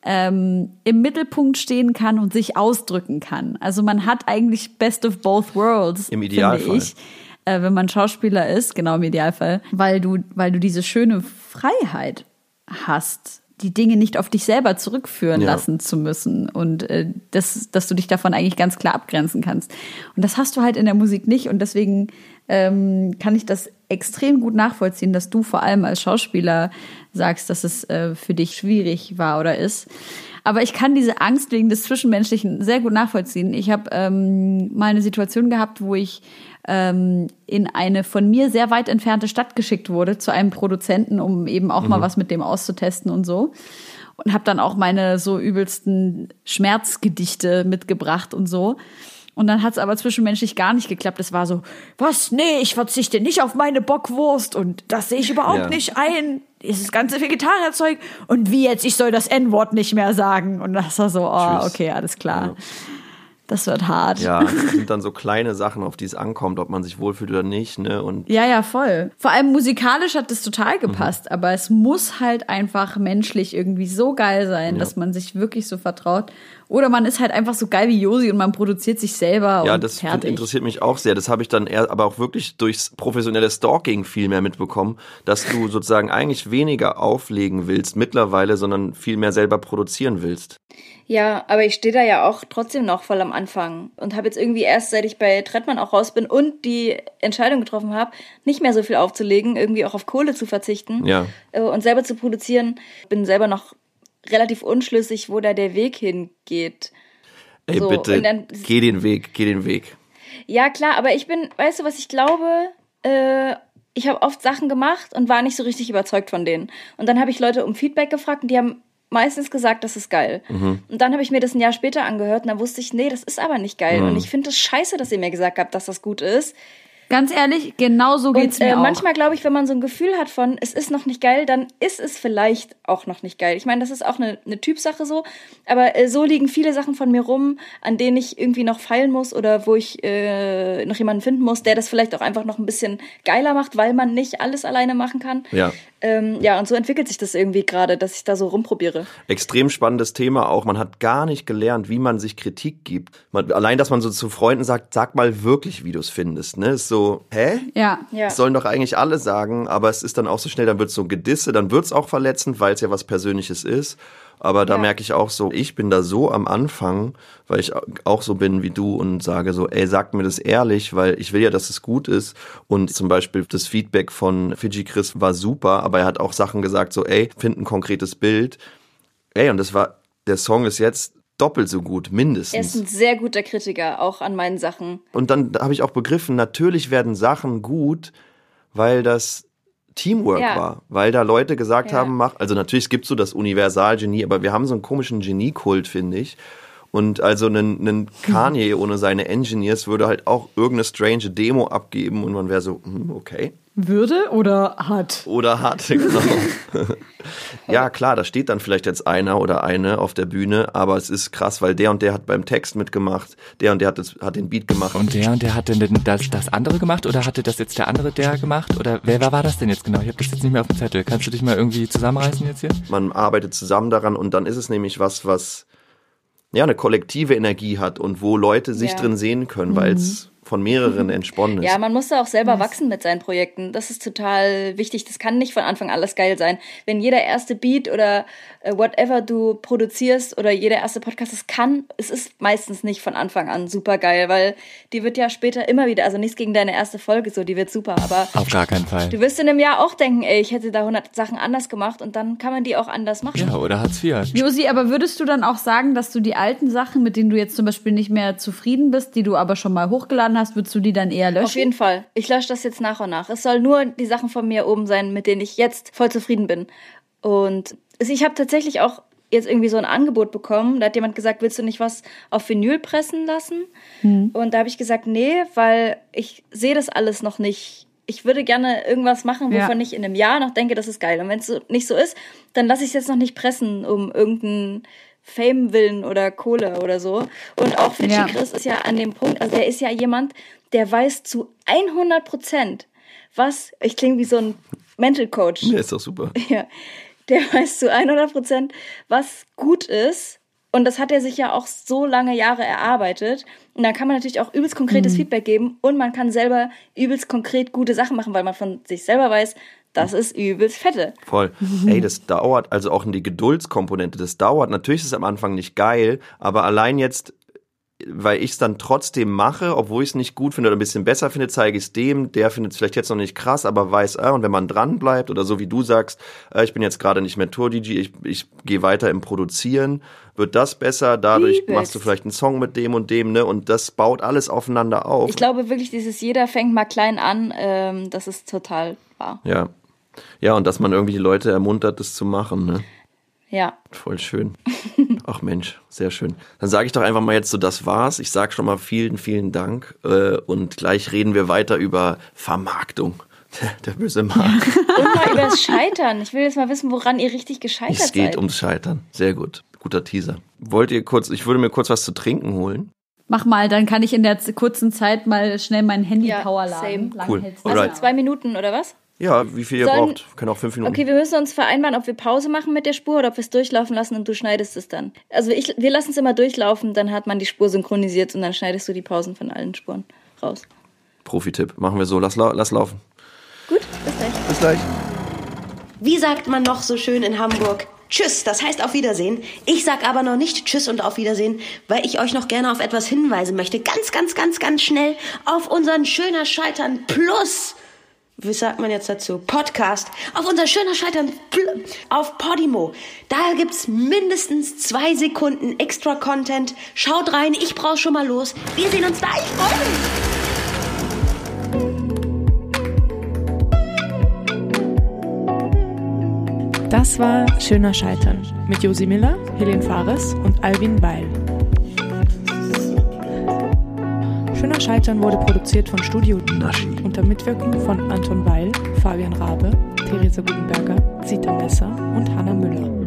ähm, im Mittelpunkt stehen kann und sich ausdrücken kann. Also man hat eigentlich best of both worlds, Im Idealfall. ich, äh, wenn man Schauspieler ist, genau im Idealfall, weil du, weil du diese schöne Freiheit hast, die Dinge nicht auf dich selber zurückführen Ja. lassen zu müssen und äh, das, dass du dich davon eigentlich ganz klar abgrenzen kannst. Und das hast du halt in der Musik nicht und deswegen ähm, kann ich das extrem gut nachvollziehen, dass du vor allem als Schauspieler sagst, dass es äh, für dich schwierig war oder ist. Aber ich kann diese Angst wegen des Zwischenmenschlichen sehr gut nachvollziehen. Ich habe ähm, mal eine Situation gehabt, wo ich ähm, in eine von mir sehr weit entfernte Stadt geschickt wurde zu einem Produzenten, um eben auch mal was mit dem auszutesten und so. Und habe dann auch meine so übelsten Schmerzgedichte mitgebracht und so. Und dann hat es aber zwischenmenschlich gar nicht geklappt. Es war so, was? Nee, ich verzichte nicht auf meine Bockwurst und das sehe ich überhaupt Ja. nicht ein. Dieses ganze Vegetarierzeug. Und wie jetzt? Ich soll das N-Wort nicht mehr sagen. Und das war so, oh, Tschüss. okay, alles klar. Das wird hart. Ja, es (laughs) sind dann so kleine Sachen, auf die es ankommt, ob man sich wohlfühlt oder nicht, ne? Und Ja, ja, voll. Vor allem musikalisch hat das total gepasst, aber es muss halt einfach menschlich irgendwie so geil sein, dass man sich wirklich so vertraut. Oder man ist halt einfach so geil wie Josi und man produziert sich selber Ja, das find- interessiert mich auch sehr. Das habe ich dann eher, aber auch wirklich durchs professionelle Stalking viel mehr mitbekommen, dass du sozusagen eigentlich weniger auflegen willst mittlerweile, sondern viel mehr selber produzieren willst. Ja, aber ich stehe da ja auch trotzdem noch voll am Anfang und habe jetzt irgendwie erst, seit ich bei Trettmann auch raus bin und die Entscheidung getroffen habe, nicht mehr so viel aufzulegen, irgendwie auch auf Kohle zu verzichten Ja. äh, und selber zu produzieren. Bin selber noch relativ unschlüssig, wo da der Weg hingeht. Ey, So, bitte, dann- geh den Weg, geh den Weg. Ja, klar, aber ich bin, weißt du, was ich glaube? Äh, ich habe oft Sachen gemacht und war nicht so richtig überzeugt von denen. Und dann habe ich Leute um Feedback gefragt und die haben meistens gesagt, das ist geil. Und dann habe ich mir das ein Jahr später angehört und dann wusste ich, nee, das ist aber nicht geil. Und ich finde es scheiße, dass ihr mir gesagt habt, dass das gut ist. Ganz ehrlich, genau so geht's Und mir äh, auch. manchmal glaube ich, wenn man so ein Gefühl hat von, es ist noch nicht geil, dann ist es vielleicht auch noch nicht geil. Ich meine, das ist auch eine, eine Typsache so, aber äh, so liegen viele Sachen von mir rum, an denen ich irgendwie noch feilen muss oder wo ich äh, noch jemanden finden muss, der das vielleicht auch einfach noch ein bisschen geiler macht, weil man nicht alles alleine machen kann. Ja. Ähm, ja, und so entwickelt sich das irgendwie gerade, dass ich da so rumprobiere. Extrem spannendes Thema auch. Man hat gar nicht gelernt, wie man sich Kritik gibt. Man, allein, dass man so zu Freunden sagt, sag mal wirklich, wie du es findest. Ne? Ist so, hä? ja. Ja. Das sollen doch eigentlich alle sagen, aber es ist dann auch so schnell, dann wird es so ein Gedisse, dann wird es auch verletzend, weil es ja was Persönliches ist. Aber da Ja. merke ich auch so, ich bin da so am Anfang, weil ich auch so bin wie du und sage so, ey, sag mir das ehrlich, weil ich will ja, dass es gut ist. Und zum Beispiel das Feedback von Fiji Chris war super, aber er hat auch Sachen gesagt, so, ey, find ein konkretes Bild. Ey, und das war, der Song ist jetzt doppelt so gut, Er ist mindestens. ein sehr guter Kritiker, auch an meinen Sachen. Und dann habe ich auch begriffen, natürlich werden Sachen gut, weil das Teamwork Ja. war, weil da Leute gesagt Ja. haben, mach, also natürlich gibt so das Universalgenie, aber wir haben so einen komischen Geniekult, finde ich. Und also einen, einen (laughs) Kanye ohne seine Engineers würde halt auch irgendeine strange Demo abgeben und man wäre so, hm, okay. Würde oder hat? Oder hat, (laughs) genau. (laughs) ja, klar, da steht dann vielleicht jetzt einer oder eine auf der Bühne, aber es ist krass, weil der und der hat beim Text mitgemacht, der und der hat, das, hat den Beat gemacht. Und der und der hat denn das, das andere gemacht oder hatte das jetzt der andere der gemacht? Oder wer, wer war das denn jetzt genau? Ich habe das jetzt nicht mehr auf dem Zettel. Kannst du dich mal irgendwie zusammenreißen jetzt hier? man arbeitet zusammen daran und dann ist es nämlich was, was ja eine kollektive Energie hat und wo Leute sich Ja. drin sehen können, weil es von mehreren entsponnen ist. Ja, man muss da auch selber wachsen mit seinen Projekten. Das ist total wichtig. Das kann nicht von Anfang alles geil sein. Wenn jeder erste Beat oder äh, whatever du produzierst oder jeder erste Podcast, das kann, es ist meistens nicht von Anfang an super geil, weil die wird ja später immer wieder, also nichts gegen deine erste Folge so, die wird super, aber Auf gar keinen Fall. du wirst in einem Jahr auch denken, ey, ich hätte da 100 Sachen anders gemacht und dann kann man die auch anders machen. Ja, oder Hartz IV. Josi, aber würdest du dann auch sagen, dass du die alten Sachen, mit denen du jetzt zum Beispiel nicht mehr zufrieden bist, die du aber schon mal hochgeladen hast, würdest du die dann eher löschen? Auf jeden Fall. Ich lösche das jetzt nach und nach. Es soll nur die Sachen von mir oben sein, mit denen ich jetzt voll zufrieden bin. Und ich habe tatsächlich auch jetzt irgendwie so ein Angebot bekommen. Da hat jemand gesagt, willst du nicht was auf Vinyl pressen lassen? Und da habe ich gesagt, nee, weil ich sehe das alles noch nicht. Ich würde gerne irgendwas machen, Ja. wovon ich in einem Jahr noch denke, das ist geil. Und wenn es so nicht so ist, dann lasse ich es jetzt noch nicht pressen, um irgendeinen Fame willen oder Kohle oder so. Und auch Fidschi Ja. Chris ist ja an dem Punkt, also der ist ja jemand, der weiß zu 100 Prozent, was, ich klinge wie so ein Mental Coach, Ja, ist doch super. (laughs) ja, der weiß zu 100 Prozent, was gut ist. Und das hat er sich ja auch so lange Jahre erarbeitet. Und dann kann man natürlich auch übelst konkretes Feedback geben und man kann selber übelst konkret gute Sachen machen, weil man von sich selber weiß, das ist übelst fette. Voll. Ey, das dauert, also auch in die Geduldskomponente, das dauert. Natürlich ist es am Anfang nicht geil, aber allein jetzt, weil ich es dann trotzdem mache, obwohl ich es nicht gut finde oder ein bisschen besser finde, zeige ich es dem, der findet es vielleicht jetzt noch nicht krass, aber weiß, äh, und wenn man dran bleibt oder so wie du sagst, äh, ich bin jetzt gerade nicht mehr Tour-DJ, ich, ich gehe weiter im Produzieren, wird das besser, dadurch Übelst. machst du vielleicht einen Song mit dem und dem, ne, und das baut alles aufeinander auf. Ich glaube wirklich, dieses jeder fängt mal klein an, ähm, das ist total wahr. ja. Ja, und dass man irgendwie die Leute ermuntert, das zu machen, ne. Ja. Voll schön. (laughs) Ach Mensch, sehr schön. Dann sage ich doch einfach mal jetzt so, das war's. Ich sage schon mal vielen, vielen Dank. Äh, und gleich reden wir weiter über Vermarktung. Der, böse Markt. (laughs) Und mal über das Scheitern. Ich will jetzt mal wissen, woran ihr richtig gescheitert Es geht seid. ums Scheitern. Sehr gut. Guter Teaser. Wollt ihr kurz, ich würde mir kurz was zu trinken holen. Mach mal, dann kann ich in der kurzen Zeit mal schnell mein Handy Ja, Power laden. same. Cool. nicht. Zwei Minuten oder was? Ja, wie viel ihr Sollen- braucht. Wir können auch fünf Minuten. Okay, wir müssen uns vereinbaren, ob wir Pause machen mit der Spur oder ob wir es durchlaufen lassen und du schneidest es dann. Also ich, wir lassen es immer durchlaufen, dann hat man die Spur synchronisiert und dann schneidest du die Pausen von allen Spuren raus. Profi-Tipp. Machen wir so. Lass, lau- lass laufen. Gut, bis gleich. Bis gleich. Wie sagt man noch so schön in Hamburg? Tschüss, das heißt auf Wiedersehen. Ich sag aber noch nicht Tschüss und auf Wiedersehen, weil ich euch noch gerne auf etwas hinweisen möchte. Ganz, ganz, ganz, ganz schnell auf unseren Schöner Scheitern Plus. Wie sagt man jetzt dazu? Podcast. Auf unser Schöner Scheitern auf Podimo. Da gibt's mindestens zwei Sekunden extra Content. Schaut rein, ich brauch schon mal los. Wir sehen uns da, ich freue mich. Das war Schöner Scheitern mit Josi Miller, Helene Fares und Alvin Weil. Schöner Scheitern wurde produziert von Studio Naschi. unter Mitwirkung von Anton Weil, Fabian Rabe, Theresa Gutenberger, Zita Messer und Hanna Müller.